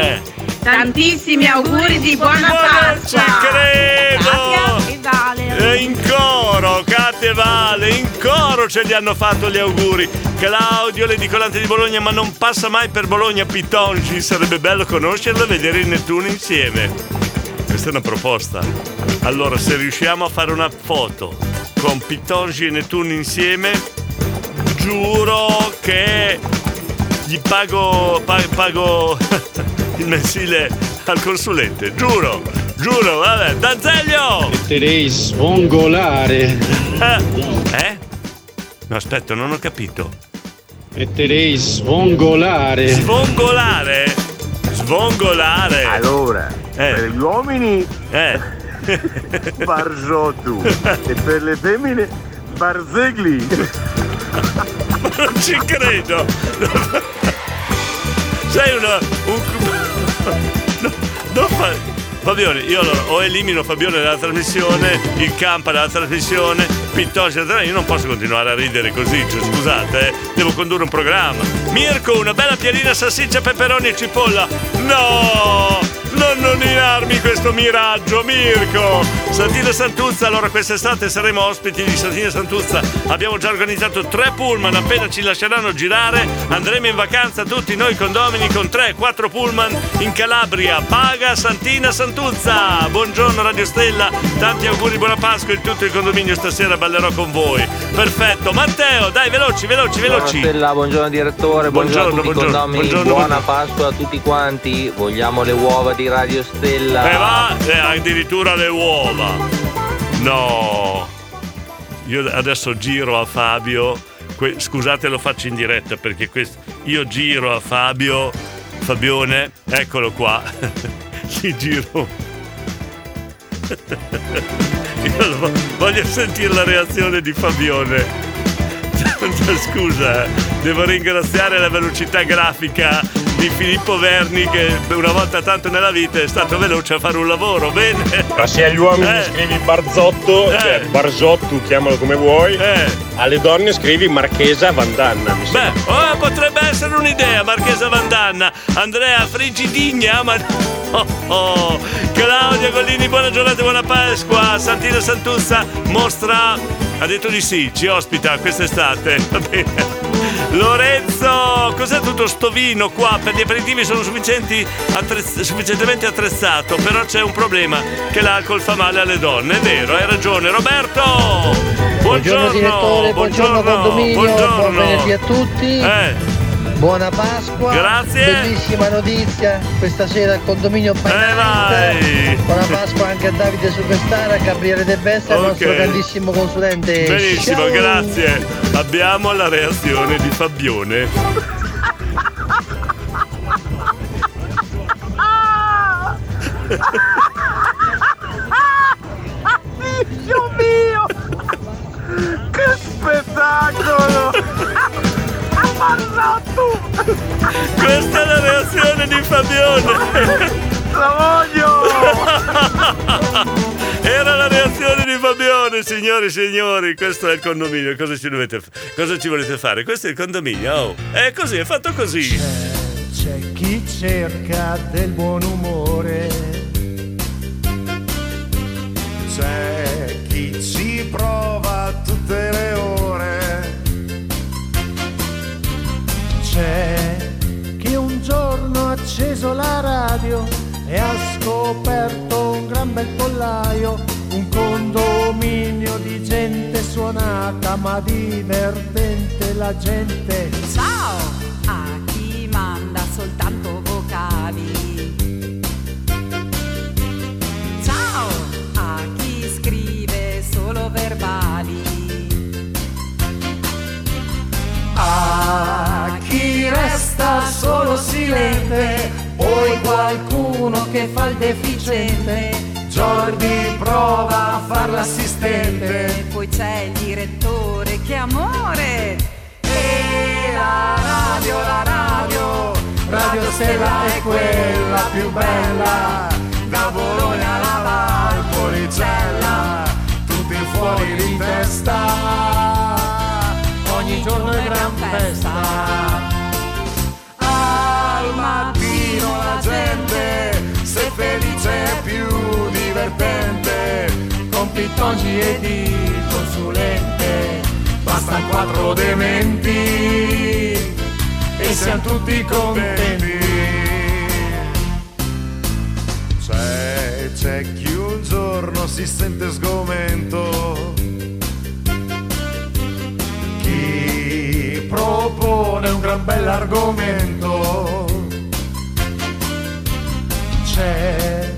Tantissimi auguri di buona Pasqua.
credo!
Katia e Vale.
In coro, Cate e Vale, in coro ce li hanno fatto gli auguri. Claudio, l'edicolante di Bologna, ma non passa mai per Bologna Pitongi. Sarebbe bello conoscerlo e vedere il Nettuno insieme. Questa è una proposta. Allora, se riusciamo a fare una foto con Pitongi e Nettuno insieme, giuro che gli pago, pa- pago il mensile al consulente. Giuro, giuro, vabbè. Danzeglio!
Metterei svongolare.
Eh? No, aspetta, non ho capito.
Metterei svongolare.
Svongolare? Svongolare.
Allora, per gli uomini
Eh.
Barzotto e per le femmine Barzegli.
Ma non ci credo. Sei una. Un... No, non fa... Fabione, io allora o elimino Fabione dalla trasmissione, il Campa dalla trasmissione, Pitongi dalla trasmissione, io non posso continuare a ridere così, cioè, scusate, eh, devo condurre un programma. Mirko, una bella piadina salsiccia, peperoni e cipolla. No! Non nominarmi questo miraggio, Mirko! Santina Santuzza, allora quest'estate saremo ospiti di Santina Santuzza. Abbiamo già organizzato tre pullman, appena ci lasceranno girare andremo in vacanza tutti noi condomini con 3-4 pullman in Calabria. Paga Santina Santuzza! Buongiorno Radio Stella, tanti auguri, buona Pasqua in tutto il condominio stasera ballerò con voi. Perfetto, Matteo, dai, veloci, veloci, veloci.
Buongiorno Stella, buongiorno direttore, buongiorno,
Buongiorno,
a tutti i
buongiorno,
condomini,
buongiorno,
buona. Pasqua a tutti quanti, vogliamo le uova di Radio Stella.
E va, eh, addirittura le uova. No. Io adesso giro a Fabio. que- scusate, lo faccio in diretta perché questo. Io giro a Fabio. Fabione, eccolo qua. Gli giro. Io voglio sentire la reazione di Fabione. Scusa, eh, devo ringraziare la velocità grafica di Filippo Verni che una volta tanto nella vita è stato veloce a fare un lavoro, bene?
Ma se agli uomini
Eh.
scrivi Barzotto,
Eh.
cioè Barzotto, chiamalo come vuoi, alle donne scrivi Marchesa Vandanna. Mi
Beh, oh, potrebbe essere un'idea, Marchesa Vandanna, Andrea Frigidigna, ma oh, oh. Claudia Gollini, buona giornata, e buona Pasqua, Santina Santuzza mostra, ha detto di sì, ci ospita quest'estate, va bene. Lorenzo, cos'è tutto sto vino qua? Per gli aperitivi sono sufficienti attrezz- sufficientemente attrezzato, però c'è un problema, che l'alcol fa male alle donne, è vero, hai ragione. Roberto! Buongiorno,
direttore, buongiorno, condominio,
buongiorno.
buon venerdì a tutti.
Eh.
Buona Pasqua.
Grazie.
Bellissima notizia. Questa sera il condominio
Eh,
Painante.
vai.
Buona Pasqua anche a Davide Superstar, a Gabriele De Bessa, il
Ok.
nostro grandissimo consulente.
Benissimo,
Ciao.
grazie. Abbiamo la reazione di Fabione.
Dio mio! Che spettacolo! Barzotto!
Questa è la reazione di Fabione.
La voglio!
Era la reazione di Fabione, signori e signori. Questo è il condominio. Cosa ci, dovete, cosa ci volete fare? Questo è il condominio. Oh. È così, è fatto così.
C'è chi cerca del buon umore, c'è chi ci prova tutte le ore, c'è che un giorno ha acceso la radio e ha scoperto un gran bel pollaio, un condominio di gente suonata ma divertente la gente.
Ciao a chi manda soltanto vocali.
Ciao a chi scrive solo verbali. A chi resta solo silente, poi qualcuno che fa il deficiente. Giordi prova a far l'assistente.
Poi c'è il direttore, che amore!
E la radio, la radio, Radio Stella è quella più bella. Da Bologna alla Valpolicella, tutti fuori di testa. Giorno è gran festa. Al mattino la gente, se felice è più divertente. Con Pittongi ed il consulente, bastano quattro dementi e siamo tutti contenti. C'è, c'è chi un giorno si sente sgomento, propone un gran bell'argomento. C'è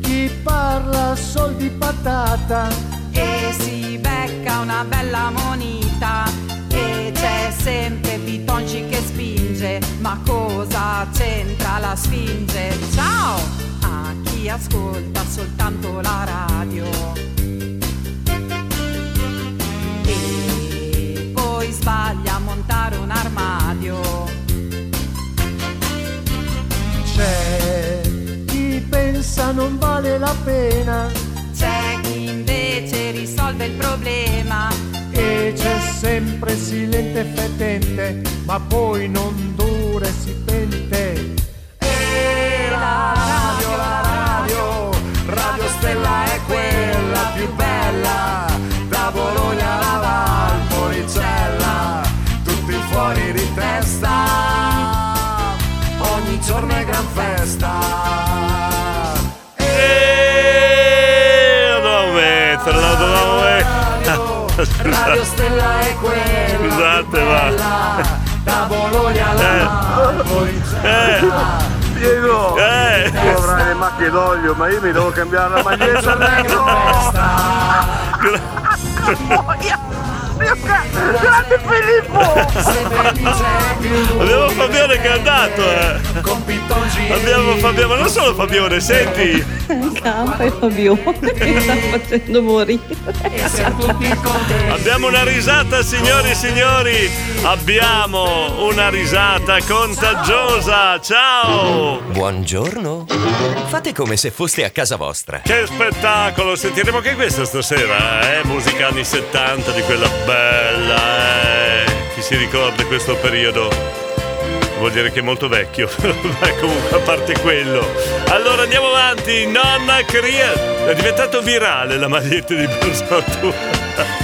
chi parla sol di patata
E si becca una bella monita e c'è sempre Pitonci che spinge, ma cosa c'entra la sfinge? Ciao a chi ascolta soltanto la radio. E poi sbaglia a montare un armadio.
C'è chi pensa non vale la pena
C'è chi invece risolve il problema.
e c'è sempre silente e fetente, ma poi non dura e si pente. E la radio, la radio, Radio Stella è quella giorno è gran festa.
E devo mettere, la mettere.
Radio Stella è quella
Scusate, ma-
da Bologna alla Valpolicella.
Diego,
Eh.
tu avrai le macchie d'olio, ma io mi devo cambiare la maglietta dentro.
Grande Filippo!
Abbiamo Fabione che è andato, eh. Abbiamo Fabione, ma non solo Fabione, senti.
Campa e Fabione mi sta facendo morire.
Abbiamo una risata, signori e signori. Abbiamo una risata contagiosa. Ciao.
Buongiorno. Fate come se foste a casa vostra.
Che spettacolo! Sentiremo anche questo stasera, eh? Musica anni 70 di quella bella, eh? Chi si ricorda questo periodo? Vuol dire che è molto vecchio, ma comunque a parte quello. Allora andiamo avanti, nonna Cria. È diventato virale la maglietta di Bersotto.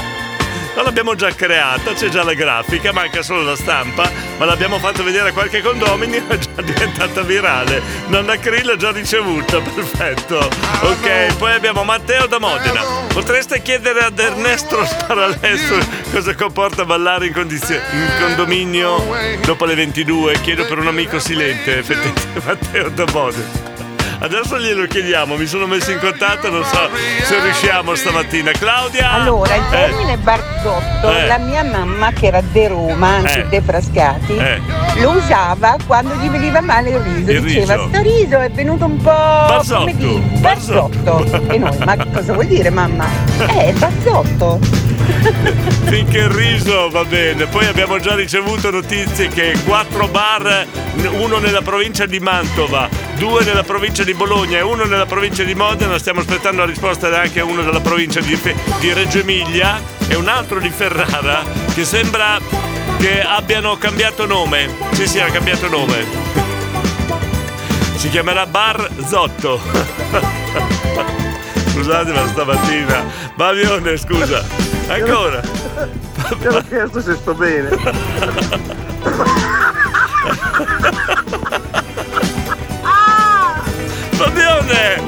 Non l'abbiamo già creata, c'è già la grafica, manca solo la stampa, ma l'abbiamo fatto vedere a qualche condominio, è già diventata virale. Nonna Krill l'ha già ricevuta, perfetto. Ok, poi abbiamo Matteo da Modena. Potreste chiedere ad Ernesto Sparalesso cosa comporta ballare in, condizio- in condominio dopo le 22? Chiedo per un amico silente, effettivamente Matteo da Modena. Adesso glielo chiediamo, mi sono messo in contatto, non so se riusciamo stamattina. Claudia!
Allora, il
Eh,
termine barzotto,
Eh.
la mia mamma, che era de Roma, anche
Eh.
de Frascati,
Eh.
lo usava quando gli veniva male il riso.
Il
Diceva,
riso.
sto riso è venuto un po'...
Barzotto.
come dire, barzotto. e noi, ma cosa vuol dire mamma? Eh, barzotto.
Finché il riso va bene. Poi abbiamo già ricevuto notizie che quattro bar, uno nella provincia di Mantova, due nella provincia di Bologna e uno nella provincia di Modena. Stiamo aspettando la risposta anche a uno della provincia di, Fe- di Reggio Emilia e un altro di Ferrara che sembra che abbiano cambiato nome. Sì, sì, ha cambiato nome. Si chiamerà Bar Zotto. Scusate, ma stamattina. Bavione, scusa. Ancora.
Ti ho chiesto se sto bene.
Fabione!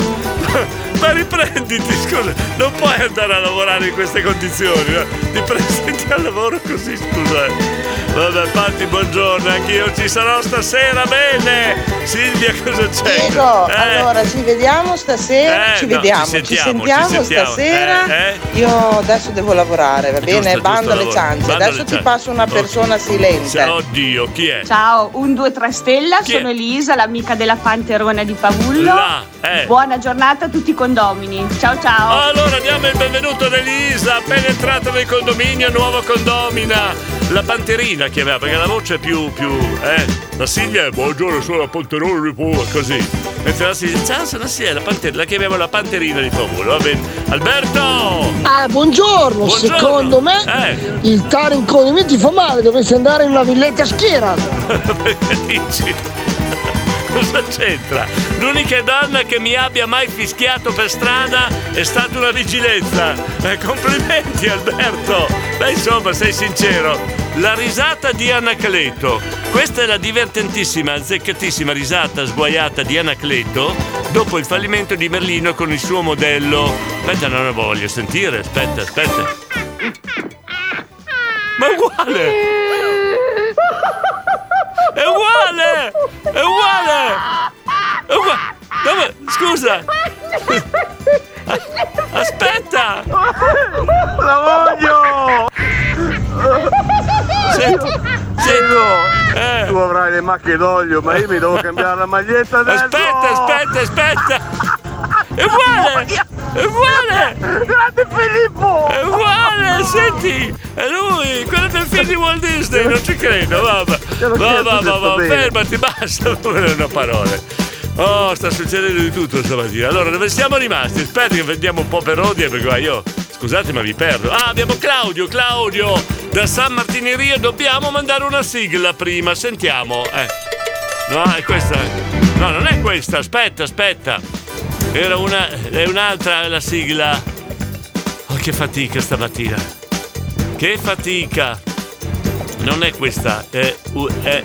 Ma riprenditi, scusa, non puoi andare a lavorare in queste condizioni, eh? ti presenti al lavoro così, scusa. Eh. Vabbè, Patti, buongiorno, anch'io ci sarò stasera, bene! Silvia, cosa c'è?
Diego,
Eh,
allora ci vediamo stasera,
Eh,
ci
no,
vediamo,
ci
ci
sentiamo,
sentiamo,
ci sentiamo.
stasera.
Eh, eh.
Io adesso devo lavorare, va bene?
Giusto,
Bando
giusto,
alle ciance.
Bando
adesso ti
ciance.
passo una persona silente.
Oddio, chi è?
Ciao, un 2 3 stella,
Chi è?
sono Elisa, l'amica della Panterona di Pavullo.
Là, eh.
Buona giornata a tutti i condomini. Ciao ciao.
Allora diamo il benvenuto ad Elisa, appena entrata nel condominio, nuova condomina. La panterina chiamava, perché la voce è più, più, eh. La Silvia è buongiorno, sono la panterona di così. Mentre la Silvia, ciao, sono Silvia, la panterina, la chiamiamo la panterina di Pavolo, va bene. Alberto!
Ah, buongiorno.
Buongiorno.
secondo me
Eh.
il stare in condominio ti fa male, dovresti andare in una villetta schiera.
Perché dici? Cosa c'entra? L'unica donna che mi abbia mai fischiato per strada è stata una vigilenza. Eh, complimenti Alberto! Beh, insomma, sei sincero. La risata di Anacleto. Questa è la divertentissima, azzeccatissima risata sguaiata di Anacleto dopo il fallimento di Berlino con il suo modello. Aspetta, non la voglio sentire. Aspetta, aspetta. Ma uguale! È uguale! È uguale! È uguale! Dove? Scusa! Aspetta!
La voglio!
Senti,
Diego, tu avrai le macchie d'olio, ma io mi devo cambiare la maglietta adesso!
Aspetta, aspetta, aspetta! È uguale! È uguale!
Grande Filippo!
È uguale, senti! È lui, quello del film di Walt Disney, non ci credo, vabbè. Va, va, fermati, basta, non erano parole. Oh, sta succedendo di tutto stamattina. Allora, dove siamo rimasti? Aspetta che vediamo un po' per ordine, perché qua io. Scusate, ma vi perdo. Ah, abbiamo Claudio, Claudio! Da San Martineria dobbiamo mandare una sigla prima, sentiamo. Eh. No, è questa. No, non è questa, aspetta, aspetta. Era una. è un'altra la sigla. Oh, che fatica stamattina. Che fatica. Non è questa. È, u- è-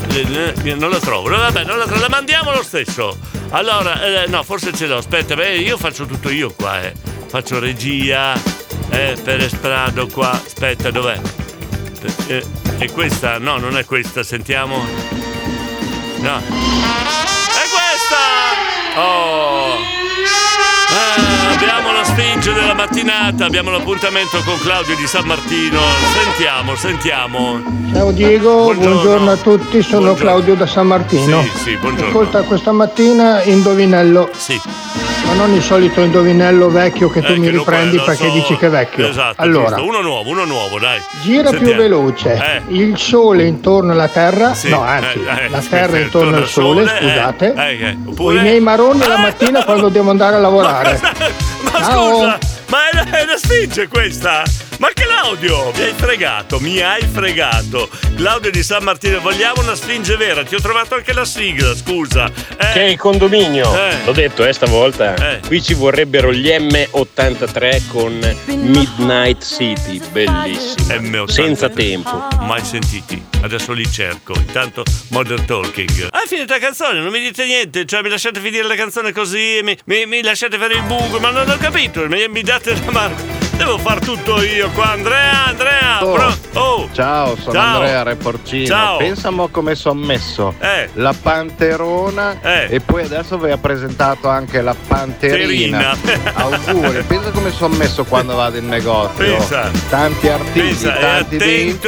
eh, non la trovo. Vabbè, non la trovo. La mandiamo lo stesso. Allora, eh, no, forse ce l'ho. Aspetta, beh, io faccio tutto io qua, eh. Faccio regia. Eh, per Esprado qua. Aspetta, dov'è? Eh, è questa? No, non è questa. Sentiamo. No. È questa! Oh! Abbiamo la sfinge della mattinata, abbiamo l'appuntamento con Claudio di San Martino. Sentiamo, sentiamo.
Ciao Diego, buongiorno, a tutti, sono Claudio da San Martino.
Sì, sì, buongiorno.
Ascolta, questa mattina indovinello.
Sì.
Ma non il solito indovinello vecchio che tu
Eh,
mi
che
riprendi
lo
perché
so.
dici che è vecchio.
Esatto,
allora,
giusto. uno nuovo, uno nuovo, dai.
gira più
Sentiamo.
veloce.
Eh.
Il sole intorno alla Terra,
Sì,
no, anzi,
eh, eh,
la Terra intorno al sole,
eh,
scusate.
eh, eh, oppure-
i miei maroni la mattina quando devo andare a lavorare.
Ma
Ciao.
scusa, ma è la sfinge questa? Ma Claudio, mi hai fregato, mi hai fregato. Claudio di San Martino, vogliamo una sfinge vera? Ti ho trovato anche la sigla, scusa. Eh,
Che è il condominio.
Eh.
L'ho detto eh, stavolta.
Eh.
Qui ci vorrebbero gli M83 con Midnight City, bellissimo.
M83.
Senza tempo.
Mai sentiti. Adesso li cerco. Intanto Modern Talking. Ah, è finita la canzone, non mi dite niente. Cioè, mi lasciate finire la canzone così e mi, mi- mi lasciate fare il buco. Ma non ho capito. Mi, mi date la mano. Devo far tutto io qua. Andrea, Andrea.
Oh.
pro- oh.
Ciao, sono
Ciao.
Andrea Reporcino.
Ciao.
Pensa mo come sono messo.
Eh.
La panterona e poi adesso vi ha presentato anche la panterina.
Terina.
Auguri, pensa come sono messo quando vado in negozio.
Pensa.
Tanti artigli,
Pensa,
tanti denti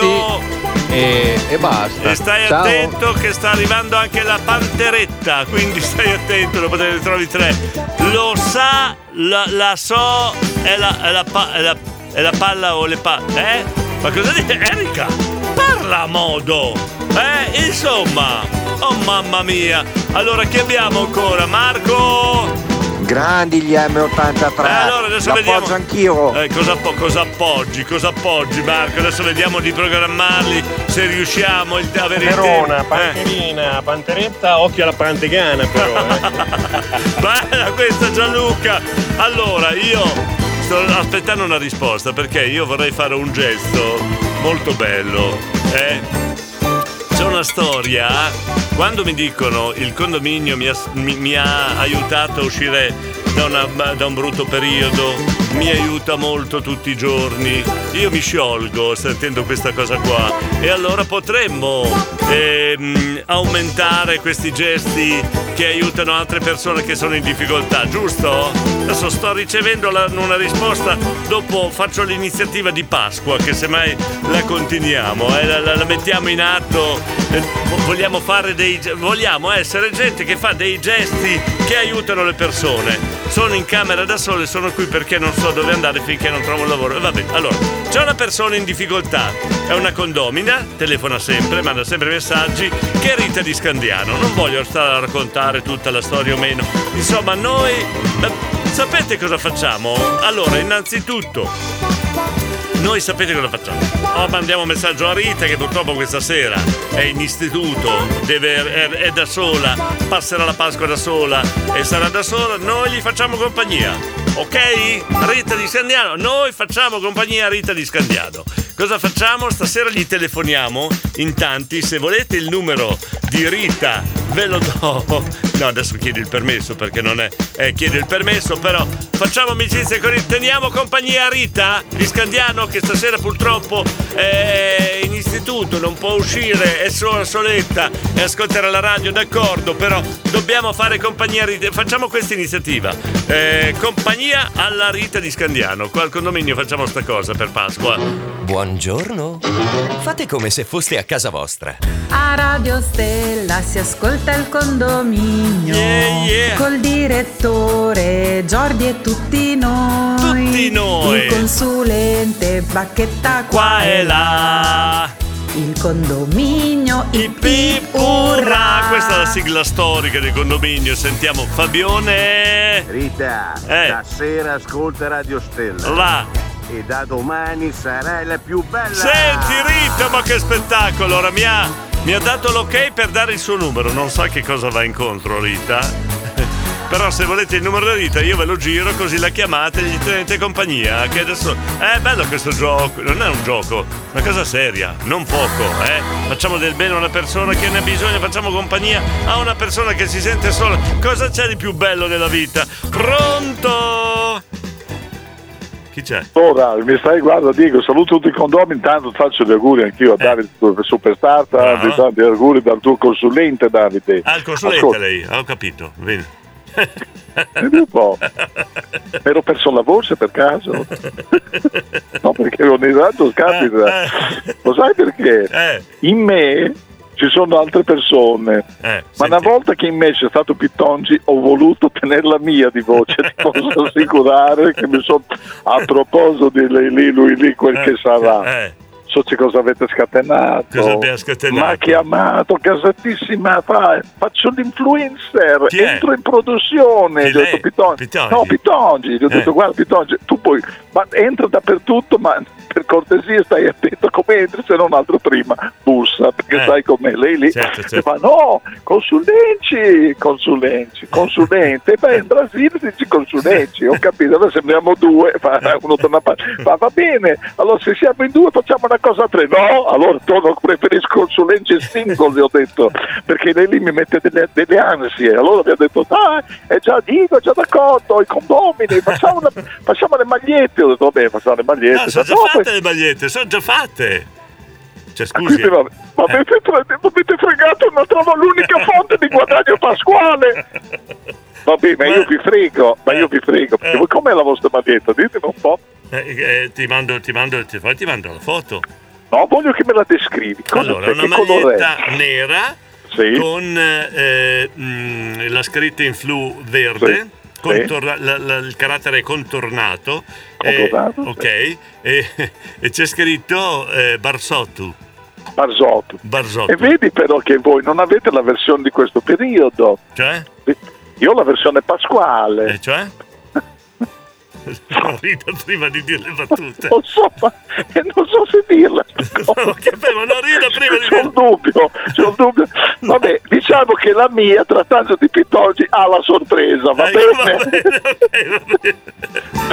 e, e basta.
E stai
Ciao.
attento che sta arrivando anche la panteretta, quindi stai attento, dopo te ne trovi tre. Lo sa, la, la so, è la, è, la è, la, è la palla o le palle. Eh? Ma cosa dite? Erika, parla a modo! Eh? Insomma, oh mamma mia! Allora chi abbiamo ancora? Marco!
Grandi gli M83.
Eh, allora adesso
L'appoggio
vediamo.
anch'io.
Eh, cosa, cosa appoggi? Cosa appoggi, Marco? Adesso vediamo di programmarli se riusciamo il- a avere il
Verona,
tempo. Eh.
panterina, panteretta, occhio alla pantegana però. Eh.
Bella questa Gianluca! Allora, io sto aspettando una risposta perché io vorrei fare un gesto molto bello. Eh? C'è una storia, quando mi dicono il condominio mi ha, mi- mi ha aiutato a uscire da, una- da un brutto periodo, mi aiuta molto tutti i giorni. Io mi sciolgo sentendo questa cosa qua e allora potremmo ehm, aumentare questi gesti che aiutano altre persone che sono in difficoltà, giusto? Adesso sto ricevendo la- una risposta, dopo faccio l'iniziativa di Pasqua che semmai la continuiamo, eh, la, la- la mettiamo in atto, eh, vogliamo dei vogliamo essere gente che fa dei gesti che aiutano le persone. Sono in camera da sole, sono qui perché non so dove andare finché non trovo un lavoro. E allora, c'è una persona in difficoltà, è una condomina, telefona sempre, manda sempre messaggi, che è Rita di Scandiano. Non voglio stare a raccontare tutta la storia o meno. Insomma, noi... eh, sapete cosa facciamo? Allora, innanzitutto, noi sapete cosa facciamo? Oh, mandiamo un messaggio a Rita che purtroppo questa sera è in istituto, deve- è, è da sola, passerà la Pasqua da sola e sarà da sola, noi gli facciamo compagnia. Ok? Rita di Scandiano, noi facciamo compagnia a Rita di Scandiano. Cosa facciamo? Stasera gli telefoniamo in tanti, se volete il numero di Rita ve lo do. No, adesso chiedo il permesso perché non è. Eh, chiedo il permesso, però facciamo amicizia con Rita. Teniamo compagnia a Rita di Scandiano che stasera purtroppo è in istituto, non può uscire, è sola soletta e ascolterà la radio, d'accordo, però dobbiamo fare compagnia a Rita. Facciamo questa iniziativa. Eh, compagnia alla Rita di Scandiano. Qua al condominio facciamo sta cosa per Pasqua.
Buongiorno. Fate come se foste a casa vostra.
A Radio Stella si ascolta il condominio col direttore Giordi e tutti noi.
Tutti noi.
Il consulente Bacchetta
Qua e là.
Il condominio ip ip.
Questa è la sigla storica del condominio. Sentiamo Fabione.
Rita,
Eh.
stasera ascolta Radio Stella.
Va.
E da domani sarai la più bella.
Senti Rita, ma che spettacolo! Ora mi ha, mi ha dato l'ok per dare il suo numero. Non so che cosa va incontro, Rita. Però se volete il numero di Rita io ve lo giro così la chiamate e gli tenete compagnia. Che adesso. È bello questo gioco. Non è un gioco, una cosa seria, non poco, eh. Facciamo del bene a una persona che ne ha bisogno, facciamo compagnia a una persona che si sente sola. Cosa c'è di più bello nella vita? Pronto? Chi c'è?
Ora, mi stai, guarda Diego, saluto tutti i condomini, intanto faccio gli auguri anch'io a Davide Superstar, tanti,
Ah.
tanti auguri dal tuo consulente Davide.
Ah, il consulente
Ascolta,
lei, ho capito. Bene.
Vedi un po'. Mi ero perso la borsa per caso? no, perché ogni tanto capita. Lo sai perché?
Eh.
In me ci sono altre persone,
Eh,
ma una volta che in me c'è stato Pittongi ho voluto tenere la mia di voce, ti posso assicurare che mi sono a proposito di lei lì, lui lì, quel che sarà.
Eh,
So che cosa avete scatenato.
Cosa abbiamo scatenato?
Ma ha chiamato, casatissima, fa, faccio l'influencer,
Chi è?
entro in produzione. Gli ho detto? Pitongi.
Pitongi?
No, Pitongi. Gli ho
Eh.
detto, guarda Pitongi, tu puoi, ma entra dappertutto, ma per cortesia stai attento come entri, se non altro prima bussa, perché
Eh.
sai com'è. Lei lì
Certo, certo.
fa, no, consulenti, consulenti, consulente. Beh, in Brasile si dice consulenti, ho capito, adesso sembriamo due, fa uno da una parte, fa va bene, allora se siamo in due facciamo una cosa a tre, no, allora torno, preferisco consulenti singoli, ho detto, perché lei lì mi mette delle, delle ansie, allora mi ha detto, dai, è già dico, è già d'accordo, i condomini, facciamo, una- facciamo le magliette, ho detto, vabbè, facciamo le magliette,
Ah,
No,
fatte le magliette, sono già fatte. Cioè,
Ah,
scusi.
quindi va- ma avete, fre- mi avete fregato, non trovo l'unica fonte di guadagno pasquale. Vabbè, ma io vi frego, ma io vi frego, voi com'è la vostra maglietta? Ditemi un po'.
Eh, eh, ti mando, ti mando, ti, ti mando la foto.
No, voglio che me la descrivi. Cosa
Allora, una maglietta nera
Sì.
con eh, mm, la scritta in flu verde.
Sì.
Contorna- la- la- il carattere è contornato, eh,
Contornato,
ok, e, e c'è scritto eh, Barsotto.
Barzotto.
Barzotto.
E vedi però che voi non avete la versione di questo periodo.
Cioè?
Io ho la versione pasquale.
E cioè? Rita prima di dire le battute.
Non so, ma e non so se dirla.
che ma non rida prima di
C'ho un dubbio, c'ho un dubbio. Vabbè, diciamo che la mia, trattando di Pitoggi, ha la sorpresa, va bene?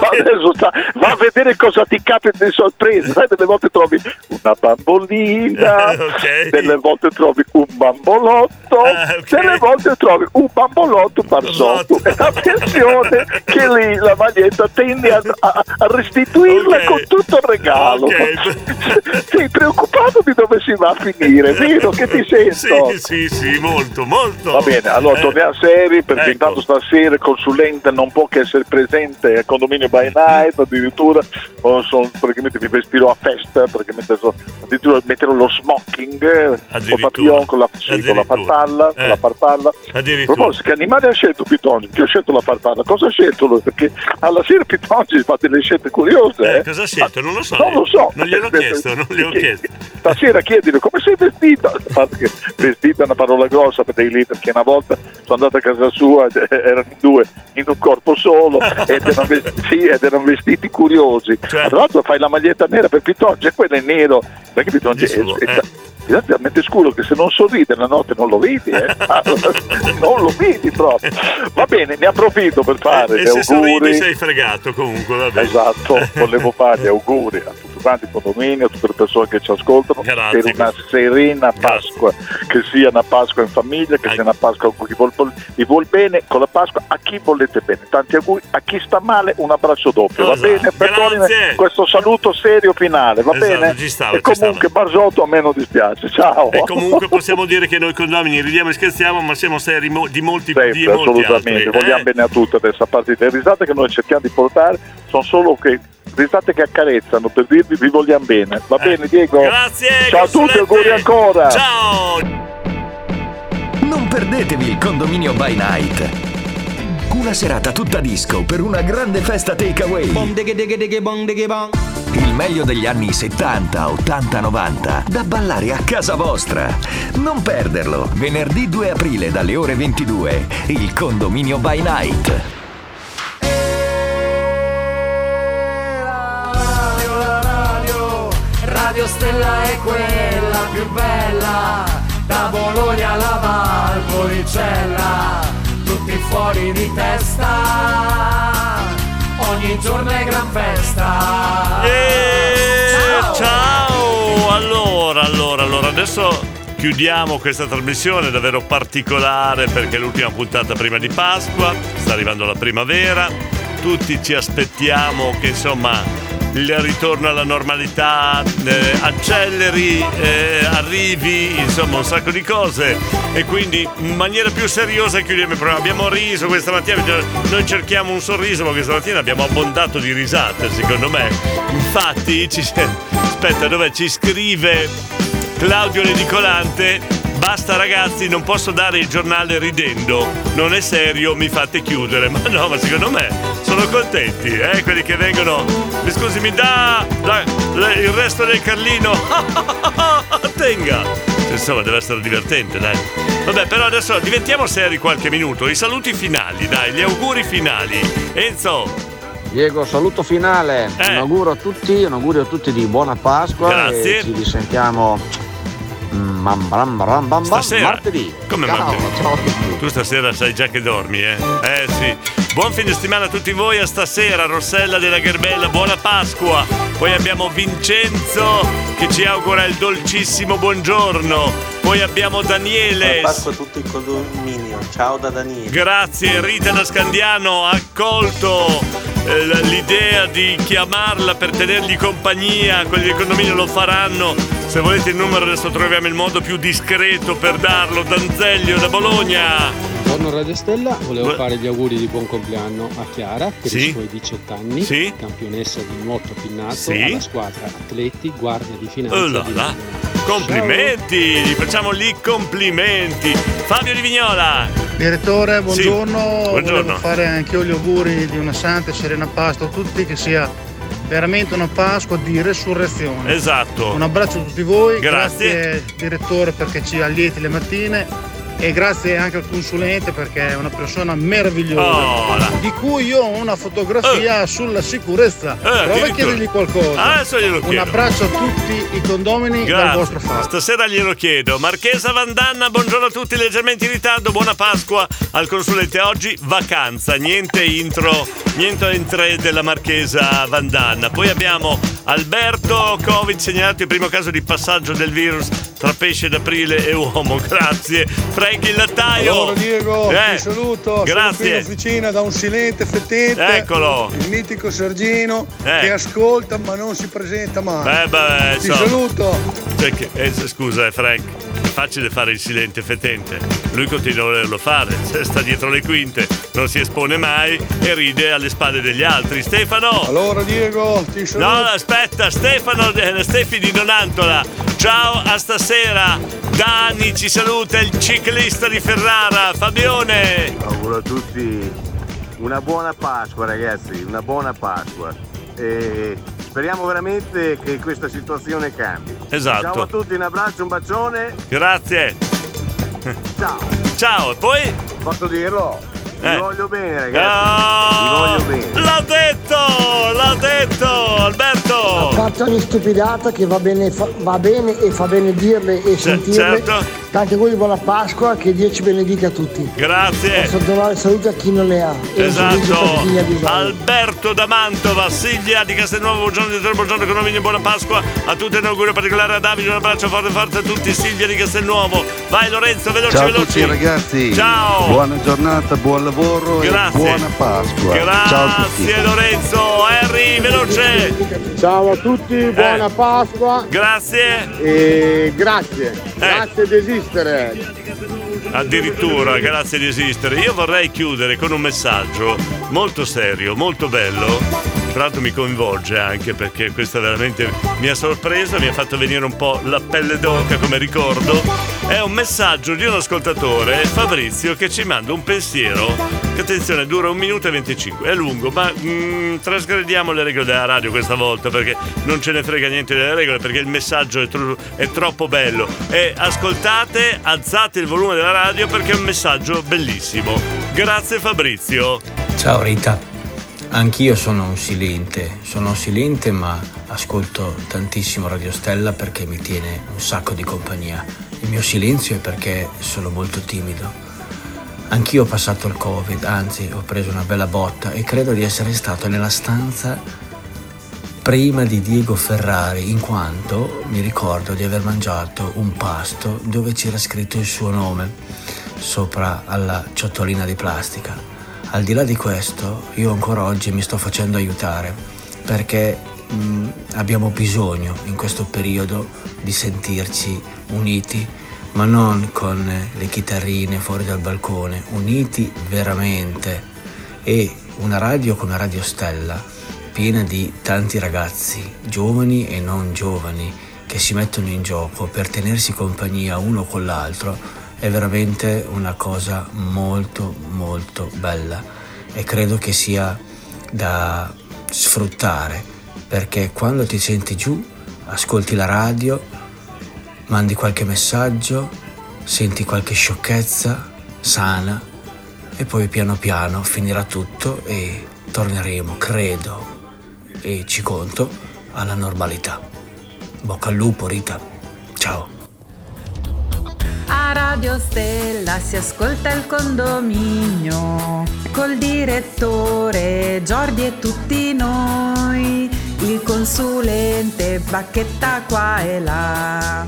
Ma adesso sta, va a vedere cosa ti capita di sorpresa. Sai, delle volte trovi una bambolina, delle volte trovi un bambolotto, delle volte trovi un bambolotto barzotto. E attenzione che lì la maglietta intendi a, a- a restituirla
Ok.
con tutto il regalo. Sei preoccupato di dove si va a finire, vero che ti sento?
Sì, sì, sì, molto, molto.
Va bene, allora
Eh,
torniamo seri perché
ecco.
intanto stasera il consulente non può che essere presente al condominio by night, addirittura oh, son- praticamente mi vestirò a festa, praticamente so- addirittura metterò lo smoking, eh, col
Addirittura.
papillon, con la, sì, con la farfalla, con
Eh.
la farfalla. A
Addirittura.
proposito, che animale ha scelto Pitongi? Che ho scelto la farfalla, cosa ha scelto lui? Perché alla sera Pitongi fa delle scelte curiose.
Eh,
eh.
cosa scelto? Non lo so.
Non lo so.
Non gliel'ho chiesto, non gliel'ho chiesto.
Stasera chiedile come sei vestita. Vestita è una parola grossa per dei lì, perché una volta sono andato a casa sua erano in due in un corpo solo ed erano vestiti, sì, ed erano vestiti curiosi.
Cioè?
Tra l'altro fai la maglietta nera per Pitongi e quello è nero. Perché Pitongi è, è-
eh.
È talmente scuro che se non sorride la notte non lo vedi, eh. non lo vedi proprio. Va bene, ne approfitto per fare
E
gli
se sorridi
auguri.
sei fregato comunque, vabbè.
Esatto, volevo fare gli auguri a tutti quanti il condominio, a tutte le persone che ci ascoltano
Grazie.
per una serena Pasqua, che sia una Pasqua in famiglia, che sia una Pasqua con chi vuol, vi vuol bene, con la Pasqua a chi volete bene. Tanti auguri, a chi sta male un abbraccio doppio, va
Esatto.
bene? Perdonami
Grazie.
questo saluto serio finale, va
Esatto,
bene?
stava,
e comunque Barzotto a me non dispiace, ciao.
E comunque possiamo dire che noi condomini ridiamo e scherziamo, ma siamo seri mo- di molti, di
Sempre,
molti
assolutamente,
altri.
vogliamo
eh?
bene a tutte adesso, a parte le risate che noi cerchiamo di portare, sono solo che risate che accarezzano per dirvi vi vogliamo bene. Va bene Diego?
Eh, Grazie,
Ciao a tutti, auguri ancora.
Ciao!
Non perdetevi il condominio by night. Una serata tutta disco per una grande festa takeaway. Il meglio degli anni 70, 80, 90 da ballare a casa vostra. Non perderlo. Venerdì 2 aprile dalle ore 22. Il condominio by night.
radio, la radio, Radio Stella è quella più bella, da Bologna alla Valpolicella, tutti fuori di testa, ogni giorno è gran festa.
Eh, Ciao! Allora, allora, allora, adesso chiudiamo questa trasmissione davvero particolare perché è l'ultima puntata prima di Pasqua, sta arrivando la primavera, tutti ci aspettiamo che insomma il ritorno alla normalità eh, acceleri, eh, arrivi, insomma un sacco di cose e quindi in maniera più seriosa chiudiamo il programma. Abbiamo riso questa mattina, noi cerchiamo un sorriso ma questa mattina abbiamo abbondato di risate secondo me. Infatti ci aspetta dove ci scrive Claudio Ledicolante Basta ragazzi, non posso dare il giornale ridendo, non è serio, mi fate chiudere. Ma no, ma secondo me sono contenti, eh, quelli che vengono. Mi scusi, mi dà il resto del Carlino. Tenga. Insomma, deve essere divertente, dai. Vabbè, però adesso diventiamo seri qualche minuto. I saluti finali, dai, gli auguri finali. Enzo,
Diego, saluto finale.
Eh.
Un augurio a tutti, un augurio a tutti di buona Pasqua.
Grazie.
Ci risentiamo bam, bam, bam, bam,
Stasera.
martedì.
Come
ciao,
martedì?
ciao a tutti.
Tu stasera sai già che dormi, eh? Eh sì. Buon fine settimana a tutti voi, a stasera, Rossella della Gerbella, buona Pasqua. Poi abbiamo Vincenzo che ci augura il dolcissimo buongiorno. Poi abbiamo Daniele.
Passo a tutto il condominio. Ciao da Daniele.
Grazie, Rita da Scandiano ha accolto eh, l'idea di chiamarla per tenergli compagnia, quelli del condominio lo faranno. Se volete il numero adesso troviamo il modo più discreto per darlo. Danzeglio da Bologna.
Buongiorno Radio Stella, volevo
Bu-
fare gli auguri di buon compleanno a Chiara per
Sì.
i suoi 18 anni,
Sì.
campionessa di nuoto pinnato
Sì.
alla squadra atleti guardia di finanza
Oh là
di
là. Complimenti, gli facciamo lì complimenti. Fabio di Vignola.
Direttore, buongiorno.
Sì, buongiorno.
Volevo fare anche io gli auguri di una santa e serena Pasqua a tutti, che sia veramente una Pasqua di resurrezione.
Esatto.
Un abbraccio a tutti voi,
Grazie.
direttore perché ci allieti le mattine e grazie anche al consulente perché è una persona meravigliosa
Oh,
di cui io ho una fotografia sulla sicurezza. Prova a chiedergli qualcosa.
Adesso glielo
Un
chiedo.
abbraccio a tutti i condomini dal
Grazie.
vostro Fabio.
Stasera glielo chiedo. Marchesa Vandanna, buongiorno a tutti, leggermente in ritardo, buona Pasqua al consulente. Oggi vacanza, niente intro, niente entrée della Marchesa Vandanna. Poi abbiamo Alberto, Covid segnalato il primo caso di passaggio del virus tra pesce d'aprile e uomo. Grazie. Frank il lattaio.
Allora Diego,
Eh,
ti saluto.
Grazie.
Sono qui in officina da un silente fettente.
Eccolo.
Il mitico Sergino
Eh.
che ascolta ma non si presenta mai.
Eh, beh,
ti
insomma.
saluto.
Che- eh, scusa, eh, Frank, è facile fare il silente fetente. Lui continua a volerlo fare, sta dietro le quinte, non si espone mai e ride alle spalle degli altri. Stefano!
Allora Diego, ti saluto.
No, aspetta, Stefano, eh, Stefi di Nonantola. Ciao, a stasera. Dani ci saluta, il ciclista di Ferrara. Fabione.
Auguro a tutti una buona Pasqua ragazzi, una buona Pasqua. E speriamo veramente che questa situazione cambi.
Esatto.
Ciao a tutti, un abbraccio, un bacione.
Grazie.
Ciao.
Ciao, e poi?
Posso dirlo? Vi
Eh.
voglio bene ragazzi.
Ah,
Vi voglio bene.
L'ha detto! L'ha detto! Alberto!
Fatto ogni stupidata che va bene, fa- va bene e fa bene dirle e sentirle.
certo.
Tanti auguri buona Pasqua, che Dio ci benedica a tutti.
Grazie.
Posso donare saluti a chi non ha. E chi ne ha
Esatto. Alberto da Mantova, Silvia di Castelnuovo, buongiorno di buongiorno Economini, buona Pasqua a tutti, un augurio particolare a Davide, un abbraccio forte forte a tutti, Silvia di Castelnuovo, vai Lorenzo, veloci
Ciao
veloci.
tutti ragazzi.
Ciao.
Buona giornata, buon lavoro
Grazie.
e buona Pasqua. Ciao a tutti.
Grazie Lorenzo, Harry, veloce.
Ciao a tutti, buona Pasqua.
Grazie.
E grazie. Grazie di esistere.
Addirittura, grazie di esistere. Io vorrei chiudere con un messaggio molto serio, molto bello. Tra l'altro mi coinvolge anche perché questa veramente mi ha sorpreso, mi ha fatto venire un po' la pelle d'oca come ricordo. È un messaggio di un ascoltatore, Fabrizio, che ci manda un pensiero che attenzione dura un minuto e 25. È lungo, ma mm, trasgrediamo le regole della radio questa volta perché non ce ne frega niente delle regole perché il messaggio è, tro- è troppo bello. E ascoltate, alzate il volume della radio perché è un messaggio bellissimo. Grazie Fabrizio.
Ciao Rita, anch'io sono un silente, sono silente ma ascolto tantissimo Radio Stella perché mi tiene un sacco di compagnia. Il mio silenzio è perché sono molto timido. Anch'io ho passato il Covid, anzi ho preso una bella botta e credo di essere stato nella stanza prima di Diego Ferrari in quanto mi ricordo di aver mangiato un pasto dove c'era scritto il suo nome sopra alla ciotolina di plastica. Al di là di questo, io ancora oggi mi sto facendo aiutare perché mh, abbiamo bisogno in questo periodo di sentirci uniti, ma non con le chitarrine fuori dal balcone, uniti veramente. E una radio come Radio Stella, piena di tanti ragazzi, giovani e non giovani, che si mettono in gioco per tenersi compagnia uno con l'altro, è veramente una cosa molto molto bella e credo che sia da sfruttare perché quando ti senti giù ascolti la radio mandi qualche messaggio senti qualche sciocchezza sana e poi piano piano finirà tutto e torneremo credo e ci conto alla normalità. Bocca al lupo Rita. Ciao.
A Radio Stella si ascolta il condominio. Col direttore Giordi e tutti noi, il consulente Bacchetta qua e là.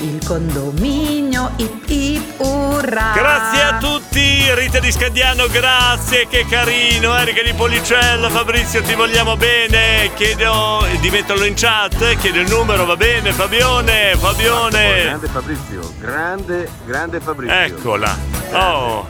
Il condominio ip ip urra.
Grazie a tutti, Rita di Scandiano, grazie, che carino, Erika di Policello, Fabrizio ti vogliamo bene, chiedo di metterlo in chat, chiedo il numero, va bene, Fabione, Fabione.
Grande Fabrizio, grande, grande Fabrizio.
Eccola. Oh,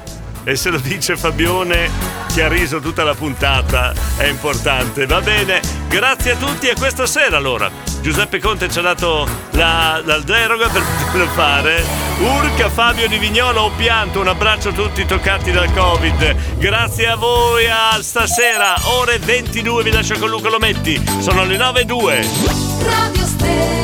e se lo dice Fabione che ha riso tutta la puntata, è importante. Va bene, grazie a tutti e questa sera allora. Giuseppe Conte ci ha dato la, la deroga per poterlo fare. Urca Fabio di Vignola ho pianto, un abbraccio a tutti toccati dal Covid. Grazie a voi a stasera, ore 22, vi lascio con Luca Lometti. Sono le 9.02.
Radio Stella